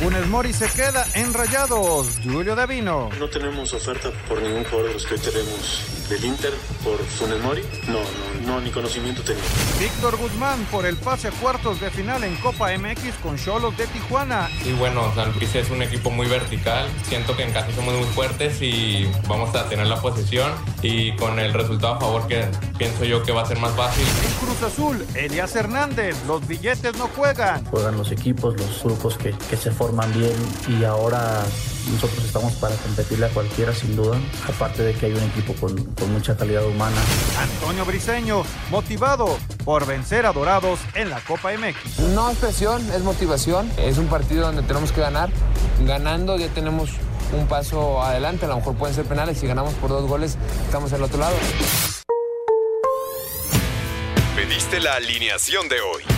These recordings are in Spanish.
Funes Mori se queda en Rayados. Julio Davino. No tenemos oferta por ningún jugador de los que hoy tenemos del Inter por Funes Mori. No, no, no, ni conocimiento tengo. Víctor Guzmán por el pase a cuartos de final en Copa MX con Cholos de Tijuana. Y bueno, San Luis es un equipo muy vertical. Siento que en casa somos muy fuertes y vamos a tener la posesión. Y con el resultado a favor que pienso yo que va a ser más fácil. En Cruz Azul, Elias Hernández. Los billetes no juegan. Juegan los equipos, los grupos que, que se forman bien y ahora nosotros estamos para competirle a cualquiera sin duda, aparte de que hay un equipo con, con, mucha calidad humana. Antonio Briseño, motivado por vencer a Dorados en la Copa MX. No es presión, es motivación, es un partido donde tenemos que ganar, ganando ya tenemos un paso adelante, a lo mejor pueden ser penales, si ganamos por dos goles estamos al otro lado. Pediste la alineación de hoy.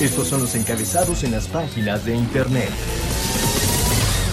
Estos son los encabezados en las páginas de internet.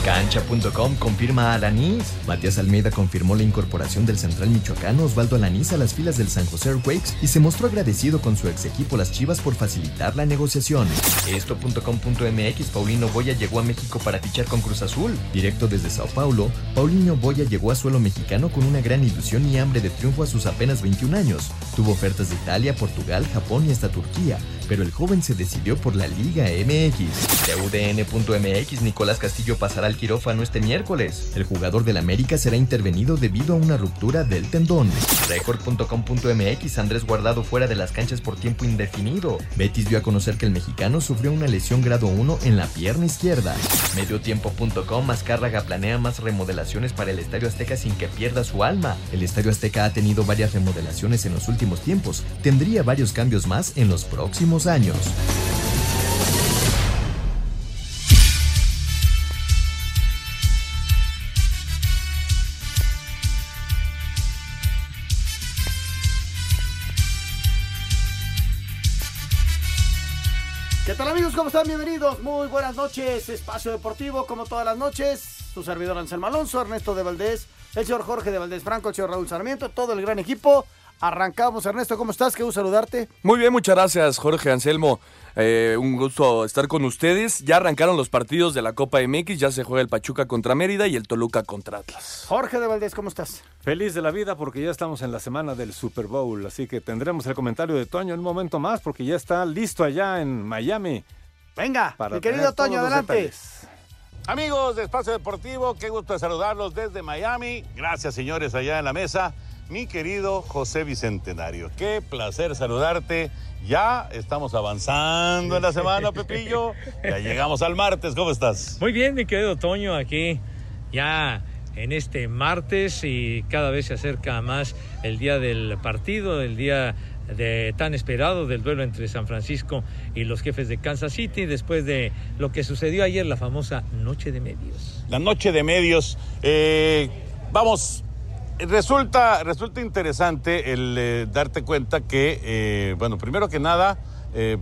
Cancha.com confirma a Alanís. Matías Almeida confirmó la incorporación del central michoacano Osvaldo Alanís a las filas del San José Earthquakes y se mostró agradecido con su ex equipo Las Chivas por facilitar la negociación. Esto.com.mx Paulino Boya llegó a México para fichar con Cruz Azul. Directo desde Sao Paulo, Paulinho Boya llegó a suelo mexicano con una gran ilusión y hambre de triunfo a sus apenas 21 años. Tuvo ofertas de Italia, Portugal, Japón y hasta Turquía, pero el joven se decidió por la Liga MX. De UDN.mx Nicolás Castillo pasará al quirófano este miércoles. El jugador del América será intervenido debido a una ruptura del tendón. Record.com.mx Andrés Guardado fuera de las canchas por tiempo indefinido. Betis dio a conocer que el mexicano sufrió una lesión grado 1 en la pierna izquierda. Mediotiempo.com Azcárraga planea más remodelaciones para el Estadio Azteca sin que pierda su alma. El Estadio Azteca ha tenido varias remodelaciones en los últimos tiempos. Tendría varios cambios más en los próximos años. ¿Qué tal amigos? ¿Cómo están? Bienvenidos. Muy buenas noches. Espacio Deportivo, como todas las noches. Su servidor Anselmo Alonso, Ernesto de Valdés, el señor Jorge de Valdés Franco, el señor Raúl Sarmiento, todo el gran equipo. Arrancamos, Ernesto, ¿cómo estás? Qué gusto saludarte. Muy bien, muchas gracias, Jorge Anselmo. Eh, un gusto estar con ustedes. Ya arrancaron los partidos de la Copa MX, ya se juega el Pachuca contra Mérida y el Toluca contra Atlas. Jorge de Valdés, ¿cómo estás? Feliz de la vida porque ya estamos en la semana del Super Bowl, así que tendremos el comentario de Toño en un momento más porque ya está listo allá en Miami. Venga, mi querido Toño, adelante. Amigos de Espacio Deportivo, qué gusto saludarlos desde Miami. Gracias, señores, allá en la mesa. Mi querido José Bicentenario, qué placer saludarte. Ya estamos avanzando en la semana, Pepillo. Ya llegamos al martes. ¿Cómo estás? Muy bien, mi querido Toño, aquí ya en este martes y cada vez se acerca más el día del partido, el día de, tan esperado del duelo entre San Francisco y los jefes de Kansas City después de lo que sucedió ayer, la famosa Noche de Medios. La Noche de Medios. Eh, vamos, resulta, resulta interesante el eh, darte cuenta que, eh, bueno, primero que nada, eh,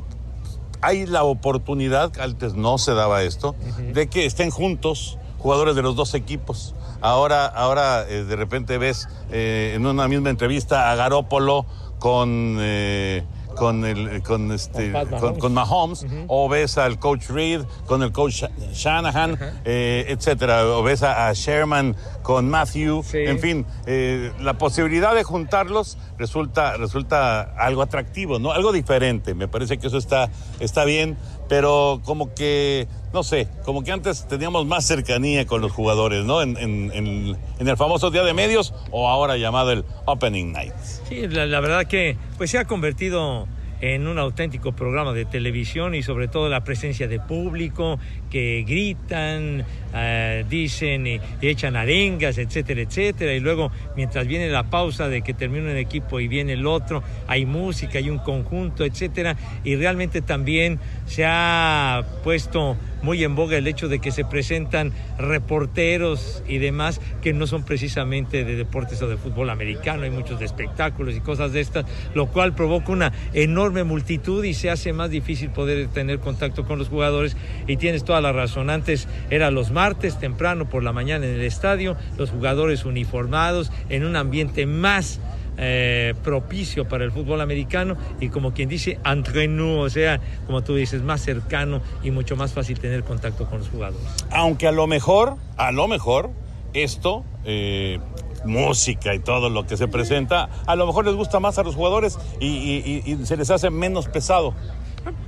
hay la oportunidad, antes no se daba esto, uh -huh. de que estén juntos jugadores de los dos equipos. Ahora, ahora de repente ves en una misma entrevista a Garópolo con, eh, con el con este Con Mahomes. o ves al coach Reed con el coach Sha- Shanahan, eh, etcétera, o ves a, a Sherman con Matthew, en fin, eh, la posibilidad de juntarlos resulta resulta algo atractivo, no, algo diferente. Me parece que eso está está bien, pero como que no sé, como que antes teníamos más cercanía con los jugadores, ¿no? En, el famoso día de medios o ahora llamado el Opening Night. Sí, la, la verdad que pues se ha convertido en un auténtico programa de televisión y sobre todo la presencia de público que gritan, eh, dicen y, y echan arengas, etcétera, etcétera. Y luego, mientras viene la pausa de que termina un equipo y viene el otro, hay música, hay un conjunto, etcétera. Y realmente también se ha puesto muy en boga el hecho de que se presentan reporteros y demás que no son precisamente de deportes o de fútbol americano, hay muchos de espectáculos y cosas de estas, lo cual provoca una enorme multitud y se hace más difícil poder tener contacto con los jugadores y tienes toda la razón, antes era los martes temprano por la mañana en el estadio, los jugadores uniformados en un ambiente más eh, propicio para el fútbol americano y como quien dice entre o sea, como tú dices, más cercano y mucho más fácil tener contacto con los jugadores. Aunque a lo mejor, a lo mejor, esto, eh, música y todo lo que se presenta, a lo mejor les gusta más a los jugadores y- y- y se les hace menos pesado.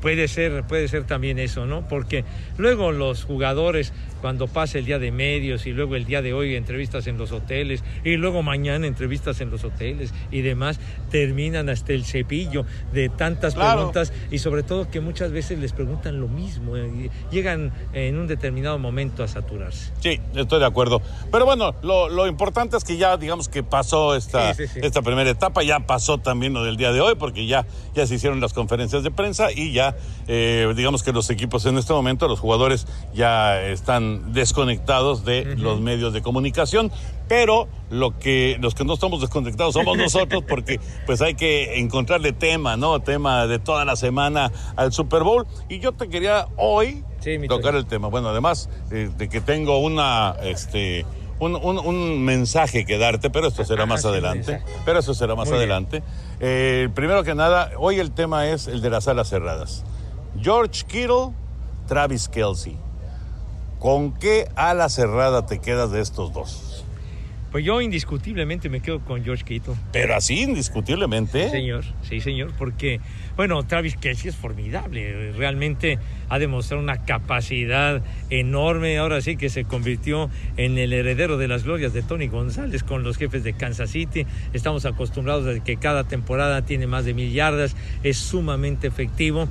Puede ser, puede ser también eso, ¿no? Porque luego los jugadores, cuando pasa el día de medios y luego el día de hoy entrevistas en los hoteles y luego mañana entrevistas en los hoteles y demás, terminan hasta el cepillo de tantas Claro. preguntas y sobre todo que muchas veces les preguntan lo mismo, eh, y llegan en un determinado momento a saturarse. Sí, estoy de acuerdo. Pero bueno, lo, lo importante es que ya, digamos que pasó esta, Sí, sí, sí. esta primera etapa, ya pasó también lo del día de hoy, porque ya, ya se hicieron las conferencias de prensa y ya, eh, digamos que los equipos en este momento, los jugadores ya están desconectados de los medios de comunicación, pero lo que, los que no estamos desconectados somos nosotros, porque pues hay que encontrarle tema, ¿no? Tema de toda la semana al Super Bowl. Y yo te quería hoy tocar el tema. Bueno, además eh, de que tengo una, este, un, un- un mensaje que darte, pero esto será más sí, un adelante. Pero eso será más Muy adelante. Eh, primero que nada, hoy el tema es el de las alas cerradas. George Kittle, Travis Kelsey. ¿Con qué ala cerrada te quedas de estos dos? Pues yo indiscutiblemente me quedo con George Kittle. Pero así, indiscutiblemente. Sí, señor, sí, señor, porque, bueno, Travis Kelsey es formidable, realmente ha demostrado una capacidad enorme, ahora sí que se convirtió en el heredero de las glorias de Tony González con los jefes de Kansas City, estamos acostumbrados a que cada temporada tiene más de mil yardas, es sumamente efectivo.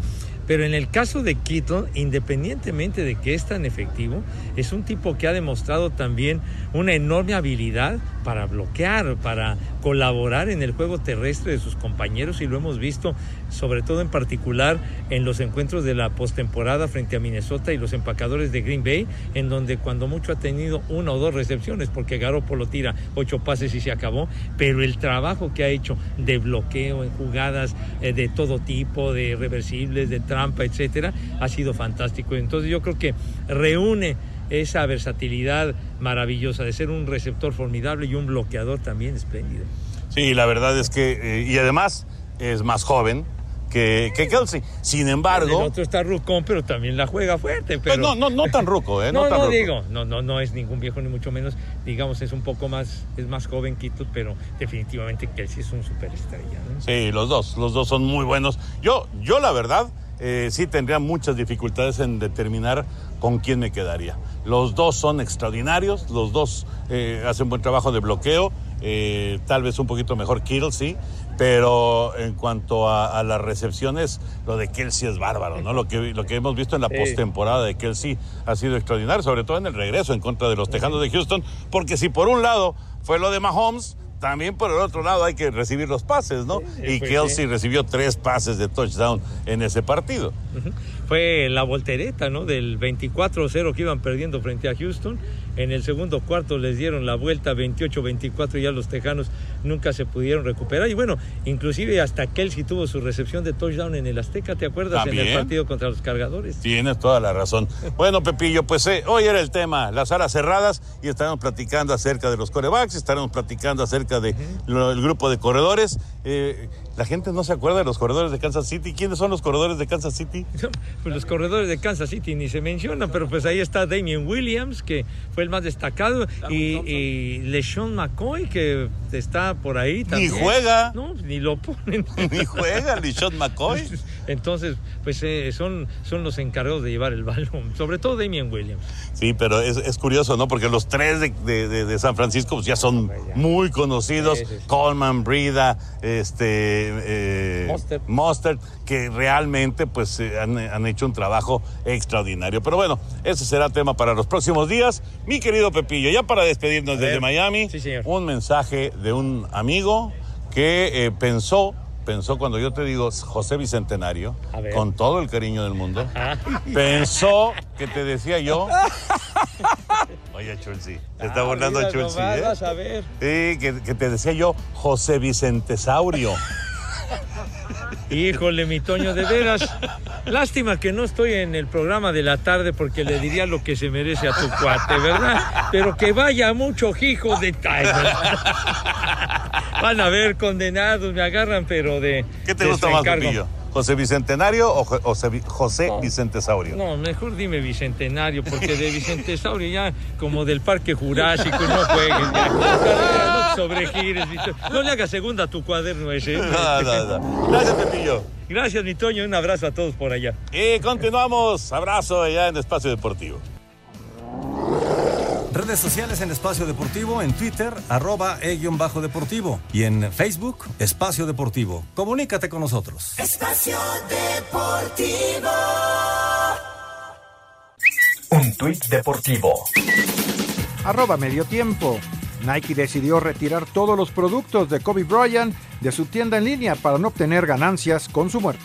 Pero en el caso de Kittle, independientemente de que es tan efectivo, es un tipo que ha demostrado también una enorme habilidad para bloquear, para colaborar en el juego terrestre de sus compañeros y lo hemos visto sobre todo en particular en los encuentros de la postemporada frente a Minnesota y los empacadores de Green Bay, en donde cuando mucho ha tenido una o dos recepciones, porque Garoppolo tira ocho pases y se acabó, pero el trabajo que ha hecho de bloqueo en jugadas eh, de todo tipo, de reversibles, de trampa, etcétera, ha sido fantástico. Entonces yo creo que reúne esa versatilidad maravillosa de ser un receptor formidable y un bloqueador también espléndido. Sí, la verdad es que, eh, y además es más joven que, que Kelsey. Sin embargo, El otro está rucón, pero también la juega fuerte. Pues Pero... no, no, no tan ruco, ¿eh? No, No, tan no, ruco. digo, no, no, no es ningún viejo ni mucho menos. Digamos, es un poco más, es más joven Kittle, pero definitivamente Kelsey es un superestrella. ¿no? Sí, los dos, los dos son muy buenos. Yo, yo la verdad, eh, sí tendría muchas dificultades en determinar con quién me quedaría. Los dos son extraordinarios, los dos eh, hacen buen trabajo de bloqueo, eh, tal vez un poquito mejor Kittle, sí, pero en cuanto a, a las recepciones, lo de Kelsey es bárbaro, ¿no? Lo que, lo que hemos visto en la Sí. postemporada de Kelsey ha sido extraordinario, sobre todo en el regreso en contra de los Tejanos de Houston, porque si por un lado fue lo de Mahomes, también por el otro lado hay que recibir los pases, ¿no? y pues Kelsey sí. recibió tres pases de touchdown en ese partido. Fue la voltereta, ¿no? Del 24-0 que iban perdiendo frente a Houston En el segundo cuarto les dieron la vuelta 28-24 y ya los tejanos nunca se pudieron recuperar. Y bueno, inclusive hasta Kelsey tuvo su recepción de touchdown en el Azteca, ¿te acuerdas? En el También. partido contra los cargadores. Tienes toda la razón. Bueno, Pepillo, pues eh, hoy era el tema, las alas cerradas, y estaremos platicando acerca de los corebacks, estaremos platicando acerca del grupo de corredores. Eh, la gente no se acuerda de los corredores de Kansas City. ¿Quiénes son los corredores de Kansas City? Pues los corredores de Kansas City ni se mencionan, pero pues ahí está Damien Williams, que fue el más destacado, y, y LeSean McCoy, que está por ahí también. juega. No, ni lo ponen. Ni juega LeSean McCoy. Entonces, pues eh, son, son los encargados de llevar el balón, sobre todo Damien Williams. Sí, pero es, es curioso, ¿no? Porque los tres de, de- San Francisco pues, ya son muy conocidos. Sí, sí, sí. Coleman, Brida, este, eh, Mostert. Mostert, que realmente pues eh, han, han hecho un trabajo extraordinario. Pero bueno, ese será tema para los próximos días. Mi querido Pepillo, ya para despedirnos desde Miami, un mensaje de un amigo que eh, pensó, pensó cuando yo te digo José Bicentenario, con todo el cariño del mundo, pensó que te decía yo. Oye, Chulsi, te está burlando mira Chulsi, nomás, ¿eh? vas a ver. Sí, que, que te decía yo José Vicentesaurio. Híjole, mi Toño, de veras. Lástima que no estoy en el programa de la tarde porque le diría lo que se merece a tu cuate, ¿verdad? Pero que vaya mucho hijo de no. Van a ver condenados, me agarran, pero de. ¿Qué te de gusta más? ¿José Bicentenario o Jo- José, Vi- José Vicentesaurio? No, mejor dime Bicentenario, porque de Vicentesaurio ya como del Parque Jurásico no juegues ya. No sobregires, no le hagas segunda a tu cuaderno ese. No, no, no. Gracias, Pepillo. Gracias, mi Toño, un abrazo a todos por allá. Y continuamos. Abrazo allá en Espacio Deportivo. Redes sociales en Espacio Deportivo, en Twitter, arroba e-deportivo y en Facebook, Espacio Deportivo. Comunícate con nosotros. Espacio Deportivo. Un tuit deportivo. Arroba medio tiempo. Nike decidió retirar todos los productos de Kobe Bryant de su tienda en línea para no obtener ganancias con su muerte.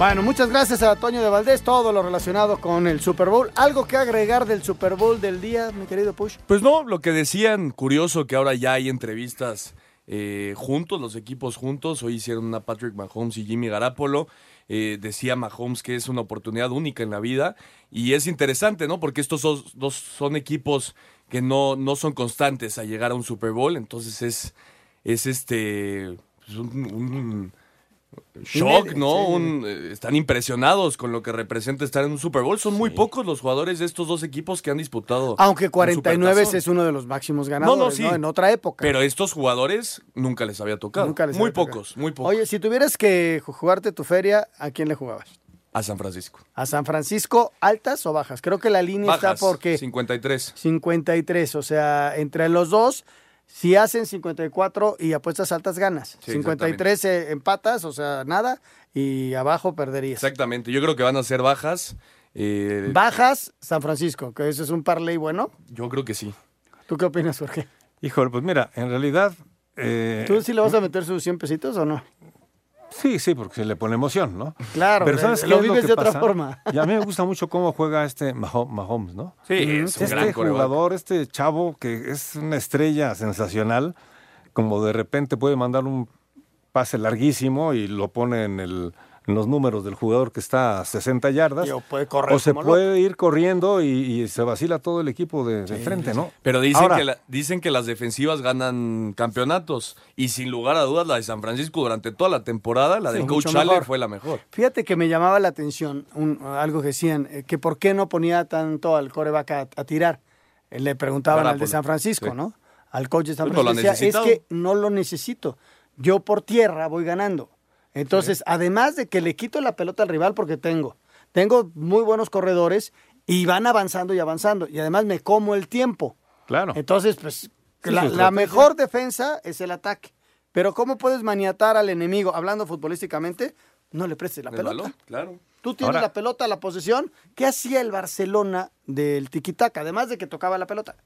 Bueno, muchas gracias a Toño de Valdés, todo lo relacionado con el Super Bowl. ¿Algo que agregar del Super Bowl del día, mi querido Push? Pues no, lo que decían, curioso que ahora ya hay entrevistas eh, juntos, los equipos juntos. Hoy hicieron una Patrick Mahomes y Jimmy Garapolo. Eh, decía Mahomes que es una oportunidad única en la vida. Y es interesante, ¿no? Porque estos dos, son equipos que no, no son constantes a llegar a un Super Bowl. Entonces es, es este. pues, un- un shock, ¿no? Sí. Un, eh, están impresionados con lo que representa estar en un Super Bowl. Son muy pocos los jugadores de estos dos equipos que han disputado. Aunque un 49 supertazón. es uno de los máximos ganadores, No, no, no, sí. En otra época. Pero estos jugadores nunca les había tocado. Nunca les muy había tocado. pocos, muy pocos. Oye, si tuvieras que ju- jugarte tu feria, ¿a quién le jugabas? A San Francisco. ¿A San Francisco, altas o bajas? Creo que la línea Bajas, está porque 53. 53, o sea, entre los dos, si hacen 54 y apuestas altas, ganas. Sí, 53 eh, empatas, o sea, nada, y abajo perderías. Exactamente. Yo creo que van a ser bajas. eh, Bajas, San Francisco, que ese es un parlay bueno. yo creo que sí. ¿Tú qué opinas, Jorge? Híjole, pues mira, en realidad... eh, ¿Tú sí le vas a meter sus 100 pesitos o no? Sí, sí, porque se le pone emoción, ¿no? Claro, Pero ¿sabes qué lo es vives que de otra pasa? forma. Y a mí me gusta mucho cómo juega este Maho- Mahomes, ¿no? Sí, es un este gran coreback. jugador, este chavo que es una estrella sensacional, como de repente puede mandar un pase larguísimo y lo pone en, el, los números del jugador que está a 60 yardas. Y o puede correr o se puede ir corriendo y, y se vacila todo el equipo de, de frente, ¿no? Pero dicen, Ahora, que la- dicen que las defensivas ganan campeonatos. Y sin lugar a dudas, la de San Francisco durante toda la temporada, la Sí, del coach mejor. fue la mejor. Fíjate que me llamaba la atención un- algo que decían, eh, que por qué no ponía tanto al coreback a, a tirar. Eh, Le preguntaban al de San Francisco, sí. ¿no? Al coach de San Pues no lo Francisco. Decía, es que no lo necesito. Yo por tierra voy ganando. Entonces, además de que le quito la pelota al rival porque tengo, tengo muy buenos corredores y van avanzando y avanzando. Y además me como el tiempo. Claro. Entonces, pues, Sí, la, mejor defensa es el ataque. Pero ¿cómo puedes maniatar al enemigo? Hablando futbolísticamente, no le prestes la El pelota. balón, claro. Tú tienes Ahora- la pelota, la posesión. ¿Qué hacía el Barcelona del tiquitaca? Además de que tocaba la pelota.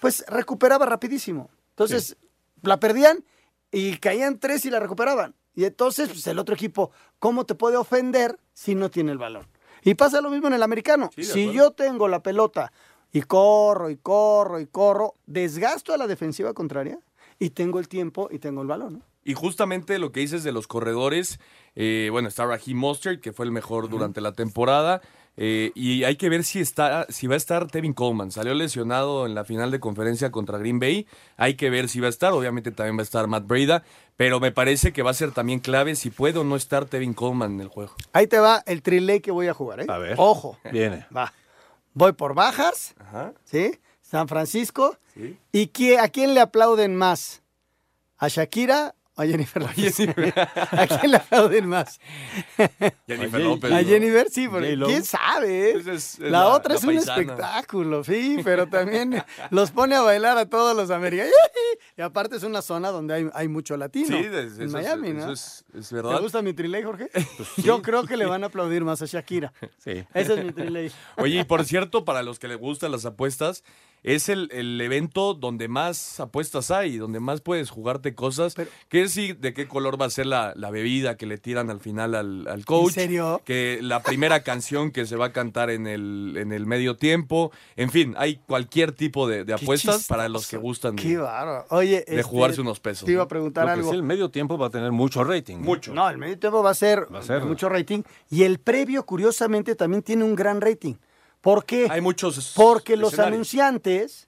Pues recuperaba rapidísimo. Entonces, la perdían y caían tres y la recuperaban. Y entonces, pues el otro equipo, ¿cómo te puede ofender si no tiene el balón? Y pasa lo mismo en el americano. Sí, si yo tengo la pelota y corro y corro y corro, desgasto a la defensiva contraria y tengo el tiempo y tengo el balón. ¿no? Y justamente lo que dices de los corredores, eh, bueno, está Raheem Mostert, que fue el mejor durante la temporada, eh, y hay que ver si está, si va a estar Tevin Coleman. Salió lesionado en la final de conferencia contra Green Bay. Hay que ver si va a estar. Obviamente también va a estar Matt Breda, pero me parece que va a ser también clave si puede o no estar Tevin Coleman en el juego. Ahí te va el triley que voy a jugar, ¿eh? A ver. Ojo. Viene. Va. Voy por Bajas, ¿sí? San Francisco. ¿Y qué- a quién le aplauden más? ¿A Shakira a Jennifer López? ¿A quién le aplauden más? Jennifer a López. A. Jennifer, sí, porque quién sabe, ¿eh? Pues es- es la, la- otra la es un paisana. espectáculo, sí, pero también los pone a bailar a todos los americanos. Y aparte es una zona donde hay, hay mucho latino. Sí, es- en Miami, es, ¿no? eso es, es ¿Te verdad. gusta mi triley, Jorge? Yo creo que le van a aplaudir más a Shakira. Sí. Ese es mi triley. Oye, y por cierto, para los que les gustan las apuestas, es el, el evento donde más apuestas hay, donde más puedes jugarte cosas. que si de qué color va a ser la, la bebida que le tiran al final al, al coach. serio? Que la primera canción que se va a cantar en el, en el medio tiempo. En fin, hay cualquier tipo de, de apuestas para los que gustan Qué de. Oye, de este, jugarse unos pesos. Te iba a preguntar algo. sí, el medio tiempo va a tener mucho rating. Mucho. No, el medio tiempo va a ser, Va a ser. mucho rating. Y el previo, curiosamente, también tiene un gran rating. ¿Por qué? Hay muchos Porque los anunciantes,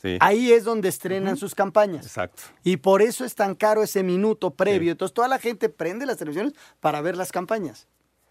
Sí. ahí es donde estrenan sus campañas. Exacto. Y por eso es tan caro ese minuto previo. Entonces toda la gente prende las televisiones para ver las campañas.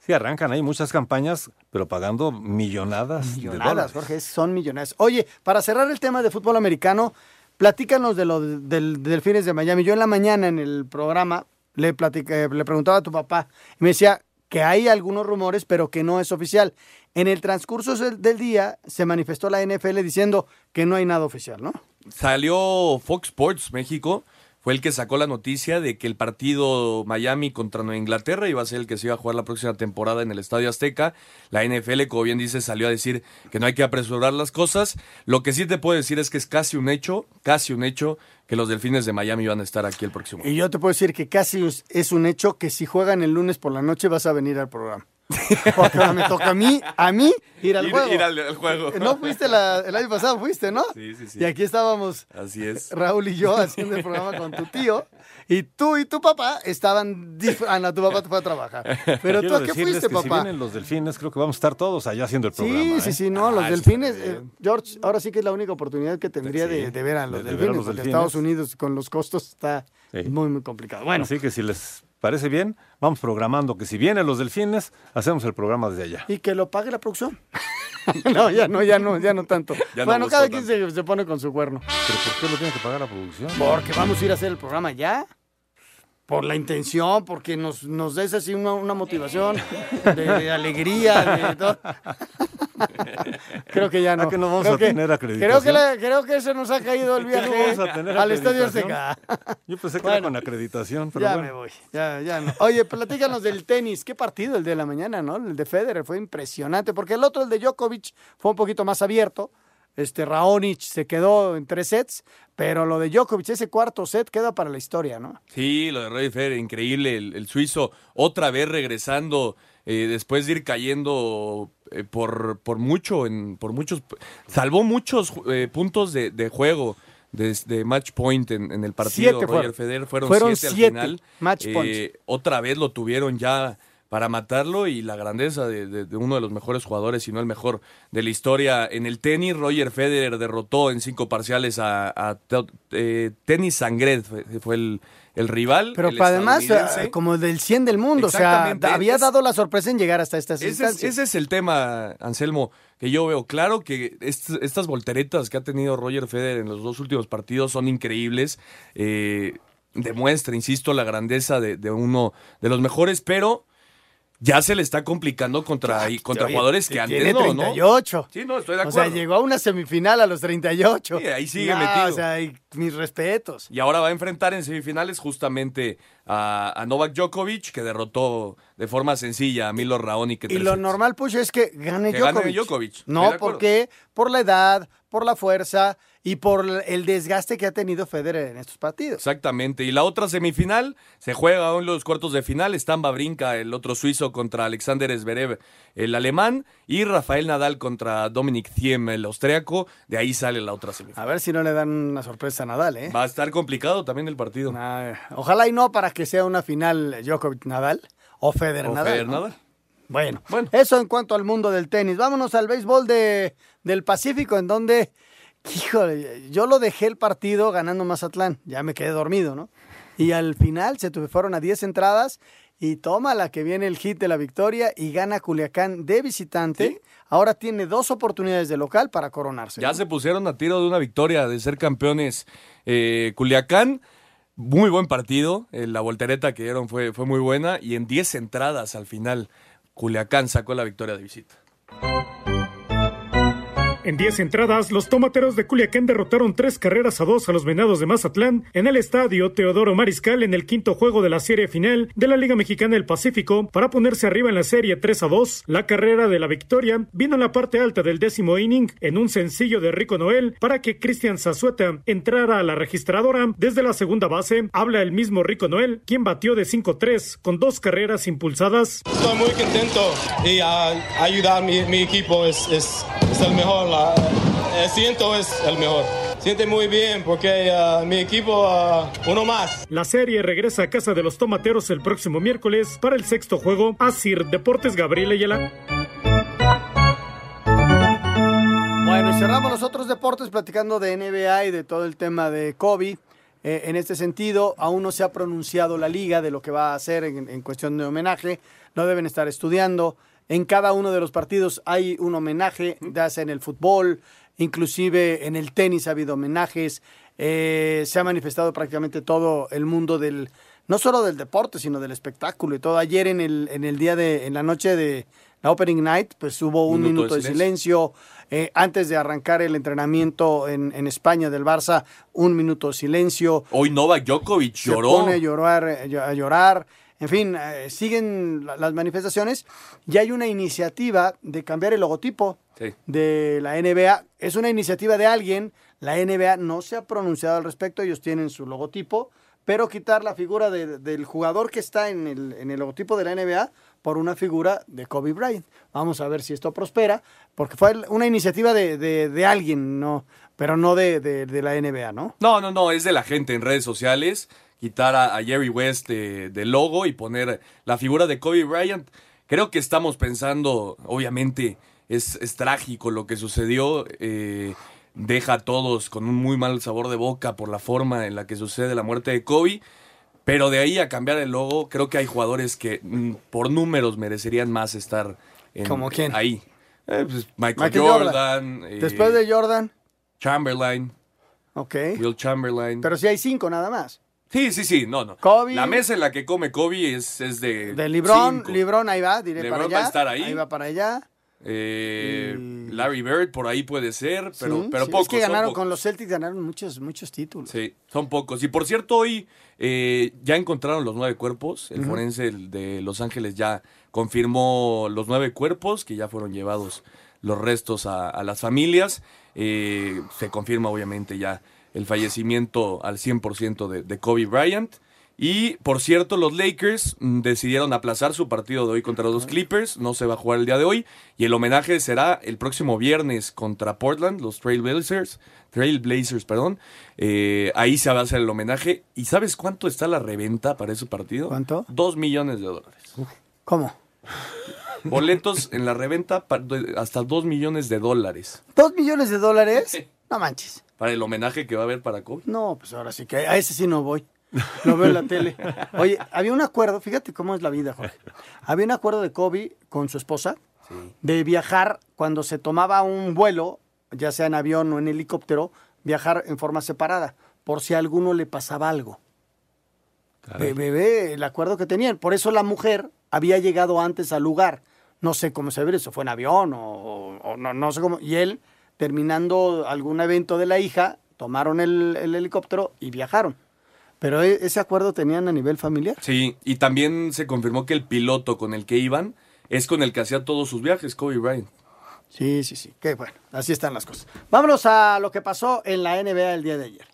Sí, arrancan ahí muchas campañas, pero pagando millonadas. Millonadas. Jorge, son millonadas. Oye, para cerrar el tema de fútbol americano, platícanos de lo de- del Delfines de Miami. Yo en la mañana en el programa le, platicé, le preguntaba a tu papá y me decía que hay algunos rumores, pero que no es oficial. En el transcurso del, día se manifestó la NFL diciendo que no hay nada oficial, ¿no? Salió Fox Sports México, fue el que sacó la noticia de que el partido Miami contra Nueva Inglaterra iba a ser el que se iba a jugar la próxima temporada en el Estadio Azteca. La NFL, como bien dice, salió a decir que no hay que apresurar las cosas. Lo que sí te puedo decir es que es casi un hecho, casi un hecho, que los Delfines de Miami van a estar aquí el próximo. Y yo te puedo decir que casi es- es un hecho que si juegan el lunes por la noche vas a venir al programa. Porque ahora me toca a mí, a mí, ir al Ir- juego. ir al- al juego. No fuiste la- el año pasado, fuiste, ¿no? Sí, sí, sí. Y aquí estábamos Así es. Raúl y yo haciendo el programa con tu tío. Y tú y tu papá estaban. Ah, no, tu papá te fue a trabajar. Pero tú a qué fuiste, que Si papá. vienen los delfines, creo que vamos a estar todos allá haciendo el programa. Sí, ¿eh? sí, sí, no, los Ah, delfines. eh. George, ahora sí que es la única oportunidad que tendría Sí, de, de ver a los de- de ver a delfines, los porque delfines. Estados Unidos con los costos está Sí. muy, muy complicado. Bueno, Así que si les parece bien, vamos programando que si vienen los delfines, hacemos el programa desde allá. y que lo pague la producción. no, ya no, ya no, ya no tanto. Ya bueno, cada quien se, se pone con su cuerno. ¿Pero por qué lo tiene que pagar la producción? Porque vamos a ir a hacer el programa ya. Por la intención, porque nos, nos des así una, una motivación de, de alegría, de todo. Creo que ya no. ¿A que no vamos Creo a que- tener Creo acreditación? que, la- creo que se nos ha caído el ¿Que no viaje vamos a tener al Estadio? Azteca. Yo pensé que Bueno. era con acreditación, pero ya bueno. me voy, ya, ya no. Oye, platícanos del tenis. ¿Qué partido el de la mañana, no? El de Federer fue impresionante, porque el otro, el de Djokovic, fue un poquito más abierto. Este Raonic se quedó en tres sets, pero lo de Djokovic, ese cuarto set queda para la historia, ¿no? Sí, lo de Roger Federer, increíble. El, el suizo otra vez regresando eh, después de ir cayendo eh, por, por mucho, en, por muchos, salvó muchos eh, puntos de, de juego. De, de match point en, en el partido, Siete Roger fueron. Federer fueron, Fueron siete, siete al final. match points. otra vez lo tuvieron ya para matarlo y la grandeza de, de- de uno de los mejores jugadores, si no el mejor de la historia en el tenis. Roger Federer derrotó en cinco parciales a, eh, Tenis Sangret, fue, fue el, el rival. Pero el además, eh, como del 100 del mundo, o sea, había dado la sorpresa en llegar hasta estas Ese es, ese es el tema, Anselmo, que yo veo. Claro que est- estas volteretas que ha tenido Roger Federer en los dos últimos partidos son increíbles. Eh, demuestra, insisto, la grandeza de, de uno de los mejores, pero ya se le está complicando contra, y contra Oye, jugadores que antes tiene no, 38. Sí, no, estoy de O sea, acuerdo. llegó a una semifinal a los 38. Sí, ahí sigue No, metido. O sea, y mis respetos. Y ahora va a enfrentar en semifinales justamente a, a Novak Djokovic, que derrotó de forma sencilla a Milo Raonic. Y lo normal, Push, es que gane Que gane Djokovic. Djokovic, estoy de No, acuerdo. porque por la edad, por la fuerza y por el desgaste que ha tenido Federer en estos partidos. Exactamente. Y la otra semifinal se juega aún los cuartos de final. Están Brinca, el otro suizo, contra Alexander Zverev, el alemán, y Rafael Nadal contra Dominic Thiem, el austriaco. De ahí sale la otra semifinal. A ver si no le dan una sorpresa a Nadal, ¿eh? Va a estar complicado también el partido. ojalá y no para que sea una final Djokovic-Nadal o Federer-Nadal. Federer ¿no? Nadal. Bueno, eso en cuanto al mundo del tenis. Vámonos al béisbol de, del Pacífico, en donde, híjole, yo lo dejé el partido ganando Mazatlán. Ya me quedé dormido, ¿no? Y al final se fueron a 10 entradas y toma la que viene el hit de la victoria y gana Culiacán de visitante. Ahora tiene dos oportunidades de local para coronarse. Ya se pusieron a tiro de una victoria, de ser campeones eh, Culiacán. Muy buen partido, eh, la voltereta que dieron fue, fue muy buena y en 10 entradas al final Culiacán sacó la victoria de visita. En 10 entradas, los tomateros de Culiacán derrotaron tres carreras a dos a los Venados de Mazatlán en el estadio Teodoro Mariscal en el quinto juego de la serie final de la Liga Mexicana del Pacífico para ponerse arriba en la serie 3 a 2. La carrera de la victoria vino en la parte alta del décimo inning en un sencillo de Rico Noel para que Cristian Zazueta entrara a la registradora desde la segunda base. Habla el mismo Rico Noel, quien batió de 5-3 con dos carreras impulsadas. Estoy muy contento y a ayudar a mi, equipo es el mejor el siento es el mejor. Siente muy bien porque uh, mi equipo, uh, uno más. La serie regresa a casa de los tomateros el próximo miércoles para el sexto juego. Asir Deportes Gabriel Ayala. Bueno, y cerramos los otros deportes platicando de NBA y de todo el tema de COVID. Eh, en este sentido, aún no se ha pronunciado la liga de lo que va a hacer en, en cuestión de homenaje. Lo deben estar estudiando. En cada uno de los partidos hay un homenaje, ya sea en el fútbol, inclusive en el tenis ha habido homenajes. Eh, se ha manifestado prácticamente todo el mundo del, no solo del deporte, sino del espectáculo y todo. Ayer en el, en el día de, en la noche de la Opening Night, pues hubo un minuto, de silencio. Eh, antes de arrancar el entrenamiento en, en, España del Barça, un minuto de silencio. Hoy Novak Djokovic lloró. Se pone a llorar, a llorar. En fin, eh, siguen las manifestaciones y hay una iniciativa de cambiar el logotipo sí. de la NBA. Es una iniciativa de alguien, la NBA no se ha pronunciado al respecto, ellos tienen su logotipo, pero quitar la figura de, del jugador que está en el, en el logotipo de la NBA por una figura de Kobe Bryant. Vamos a ver si esto prospera, porque fue una iniciativa de, de, de alguien, no, pero no de, de, la NBA, ¿no? No, no, no, es de la gente en redes sociales quitar a, a Jerry West del de logo y poner la figura de Kobe Bryant. Creo que estamos pensando, obviamente es, es trágico lo que sucedió, eh, deja a todos con un muy mal sabor de boca por la forma en la que sucede la muerte de Kobe, pero de ahí a cambiar el logo, creo que hay jugadores que mm, por números merecerían más estar en, ¿Como quién? ahí. Eh, pues Michael, Michael Jordan. Jordan. eh, Después de Jordan, Chamberlain. ok. Will Chamberlain. Pero si hay cinco nada más. Sí, sí, sí, no, no. Kobe. La mesa en la que come Kobe es, es de. De Librón, cinco. Librón ahí va, diré para allá. va a estar ahí. va para allá. Eh, Larry Bird por ahí puede ser, pero, Sí, pero sí, pocos. Es que ganaron pocos. con los Celtics, ganaron muchos, muchos títulos. Sí, son pocos. Y por cierto, hoy eh, ya encontraron los nueve cuerpos. El forense de Los Ángeles ya confirmó los nueve cuerpos que ya fueron llevados los restos a, a las familias. Eh, se confirma obviamente ya el fallecimiento al 100% de, de Kobe Bryant. Y por cierto, los Lakers mm, decidieron aplazar su partido de hoy contra los Clippers. No se va a jugar el día de hoy. Y el homenaje será el próximo viernes contra Portland, los Trailblazers. Trailblazers, perdón. Eh, ahí se va a hacer el homenaje. ¿Y sabes cuánto está la reventa para ese partido? ¿Cuánto? Dos millones de dólares. ¿Cómo? Boletos en la reventa hasta dos millones de dólares. ¿Dos millones de dólares? No manches. Para el homenaje que va a haber para Kobe. No, pues ahora sí que a ese sí no voy. Lo veo en la tele. Oye, había un acuerdo, fíjate cómo es la vida, Jorge. Había un acuerdo de Kobe con su esposa de viajar cuando se tomaba un vuelo, ya sea en avión o en helicóptero, viajar en forma separada, por si a alguno le pasaba algo. Ve el acuerdo que tenían. Por eso la mujer había llegado antes al lugar. No sé cómo se ve eso, fue en avión o, o- o no, no sé cómo. Y él, terminando algún evento de la hija, tomaron el, el helicóptero y viajaron. Pero e- ese acuerdo tenían a nivel familiar. Sí, y también se confirmó que el piloto con el que iban es con el que hacía todos sus viajes, Kobe Bryant. Sí, sí, sí. Qué bueno. Así están las cosas. Vámonos a lo que pasó en la NBA el día de ayer.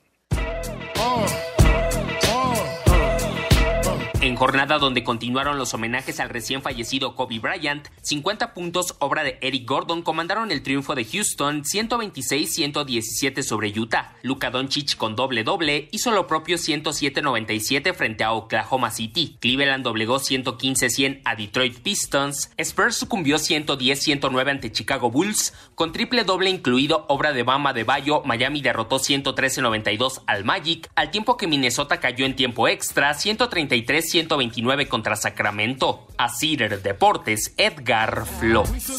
En jornada donde continuaron los homenajes al recién fallecido Kobe Bryant, 50 puntos, obra de Eric Gordon, comandaron el triunfo de Houston 126-117 sobre Utah. Luka Doncic con doble-doble hizo lo propio 107-97 frente a Oklahoma City. Cleveland doblegó 115-100 a Detroit Pistons. Spurs sucumbió 110-109 ante Chicago Bulls. Con triple doble incluido obra de Bama de Bayo, Miami derrotó 113-92 al Magic, al tiempo que Minnesota cayó en tiempo extra 133 129 contra Sacramento. A Cider Deportes, Edgar Flores.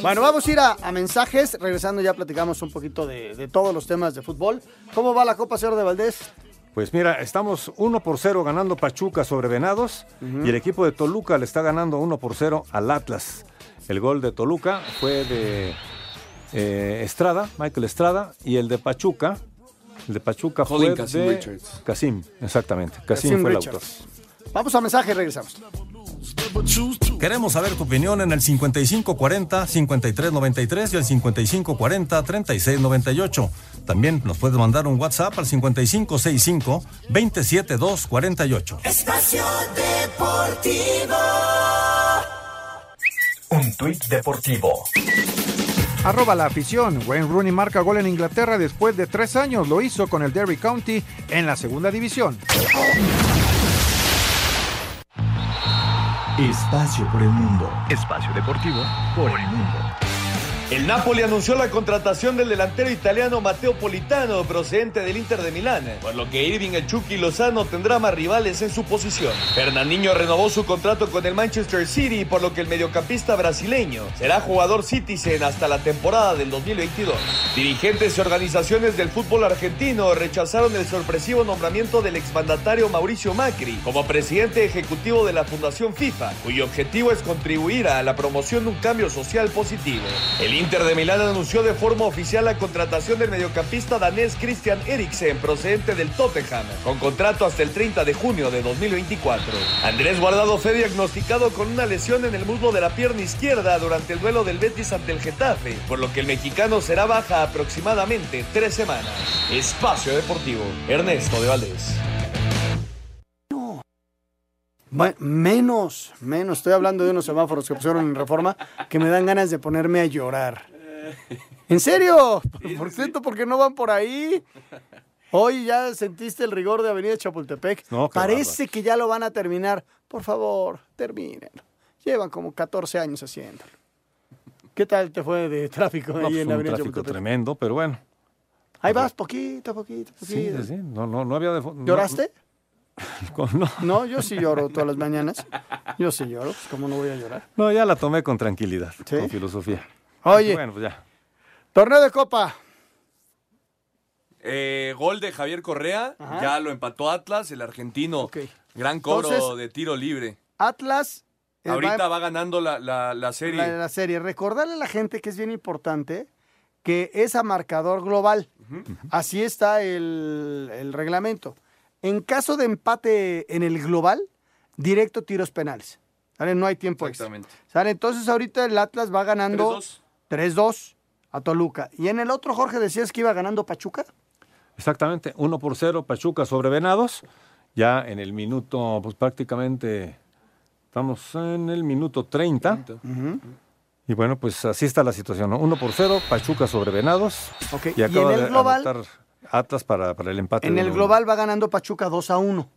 Bueno, vamos a ir a, a mensajes. Regresando ya platicamos un poquito de, de todos los temas de fútbol. ¿Cómo va la Copa Señor de Valdés? Pues mira, estamos 1 por 0 ganando Pachuca sobre Venados y el equipo de Toluca le está ganando 1 por 0 al Atlas. El gol de Toluca fue de eh, Estrada, Michael Estrada, y el de Pachuca, el de Pachuca fue Colin Casim de Richards. Casim, exactamente. Casim, Casim fue el autor. Vamos a mensaje y regresamos. Queremos saber tu opinión en el 5540-5393 y el 5540-3698. También nos puedes mandar un WhatsApp al 5565-27248. Espacio Deportivo. Un tuit deportivo. Arroba la afición. Wayne Rooney marca gol en Inglaterra después de tres años. Lo hizo con el Derby County en la segunda división. Espacio por el mundo. Espacio deportivo por el mundo. El Napoli anunció la contratación del delantero italiano Matteo Politano, procedente del Inter de Milán, por lo que Irving el Lozano tendrá más rivales en su posición. Fernandinho renovó su contrato con el Manchester City, por lo que el mediocampista brasileño será jugador Citizen hasta la temporada del 2022. Dirigentes y organizaciones del fútbol argentino rechazaron el sorpresivo nombramiento del exmandatario Mauricio Macri como presidente ejecutivo de la Fundación FIFA, cuyo objetivo es contribuir a la promoción de un cambio social positivo. Inter de Milán anunció de forma oficial la contratación del mediocampista danés Christian Eriksen, procedente del Tottenham, con contrato hasta el 30 de junio de 2024. Andrés Guardado fue diagnosticado con una lesión en el muslo de la pierna izquierda durante el duelo del Betis ante el Getafe, por lo que el mexicano será baja aproximadamente tres semanas. Espacio Deportivo, Ernesto de Valdés. Menos, menos. Estoy hablando de unos semáforos que pusieron en reforma que me dan ganas de ponerme a llorar. ¿En serio? Por cierto, ¿por qué no van por ahí? Hoy ya sentiste el rigor de Avenida Chapultepec. No, Parece que ya lo van a terminar. Por favor, termínenlo. Llevan como 14 años haciéndolo. ¿Qué tal te fue de tráfico No, ahí pues, en un Avenida tráfico Chapultepec? tremendo, pero bueno. Ahí vas, poquito, poquito, Sí, poquito. sí, sí. No, no, no había de ¿Lloraste? No, No, yo sí lloro todas las mañanas. Yo sí lloro, pues cómo no voy a llorar. no, ya la tomé con tranquilidad, con filosofía. Oye. Bueno, pues ya. Torneo de Copa. Eh, gol de Javier Correa, Ajá. ya lo empató Atlas, el argentino. Gran cobro Entonces, de tiro libre. Atlas. eh, Ahorita va ganando la, la- la serie. La, la serie. Recordarle a la gente que es bien importante que es a marcador global. Así está el, el reglamento. En caso de empate en el global, directo tiros penales. ¿Sale? No hay tiempo extra. Exactamente. ¿Sale? Entonces ahorita el Atlas va ganando 3-2. 3-2 a Toluca. Y en el otro, Jorge, decías que iba ganando Pachuca. Exactamente, 1 por 0 Pachuca sobre Venados. Ya en el minuto, pues prácticamente, estamos en el minuto 30. Y bueno, pues así está la situación, ¿no? 1 por 0, Pachuca sobre Venados. Ok, Y y acaba en el de global- anotar Atlas para, para el empate. En el uno. global va ganando Pachuca 2 a 1.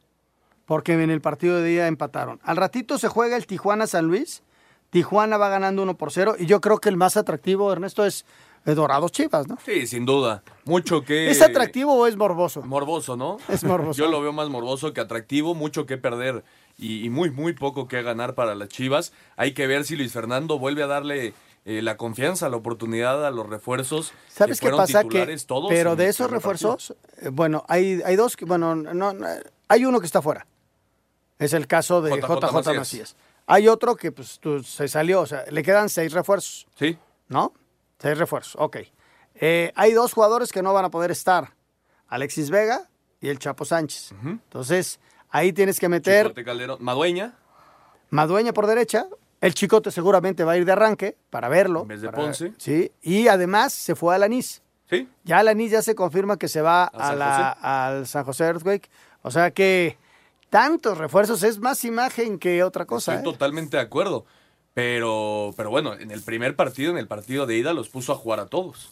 Porque en el partido de día empataron. Al ratito se juega el Tijuana-San Luis. Tijuana va ganando 1 por 0. Y yo creo que el más atractivo, Ernesto, es Dorados Chivas, ¿no? Sí, sin duda. Mucho que... ¿Es atractivo o es morboso? Morboso, ¿no? Es morboso. Yo lo veo más morboso que atractivo, mucho que perder y, y muy, muy poco que ganar para las Chivas. Hay que ver si Luis Fernando vuelve a darle eh, la confianza, la oportunidad a los refuerzos. ¿Sabes que qué pasa? Que, todos pero de esos refuerzos, eh, bueno, hay, hay dos, que, bueno, no, no, hay uno que está fuera. Es el caso de JJ JJ, Macías. Macías. Hay otro que pues tú- se salió, o sea, le quedan seis refuerzos. Sí. ¿No? Seis refuerzos, ok. Eh, hay dos jugadores que no van a poder estar. Alexis Vega y el Chapo Sánchez. Entonces, ahí tienes que meter. Madueña. Madueña por derecha El Chicote seguramente va a ir de arranque para verlo. En vez de para- Ponce. Sí, y además se fue a Lanís. Sí. Ya Lanís ya se confirma que se va a San la- al San José Earthquake. O sea que tantos refuerzos es más imagen que otra cosa. Estoy ¿eh? totalmente de acuerdo. Pero, pero bueno, en el primer partido, en el partido de ida, los puso a jugar a todos.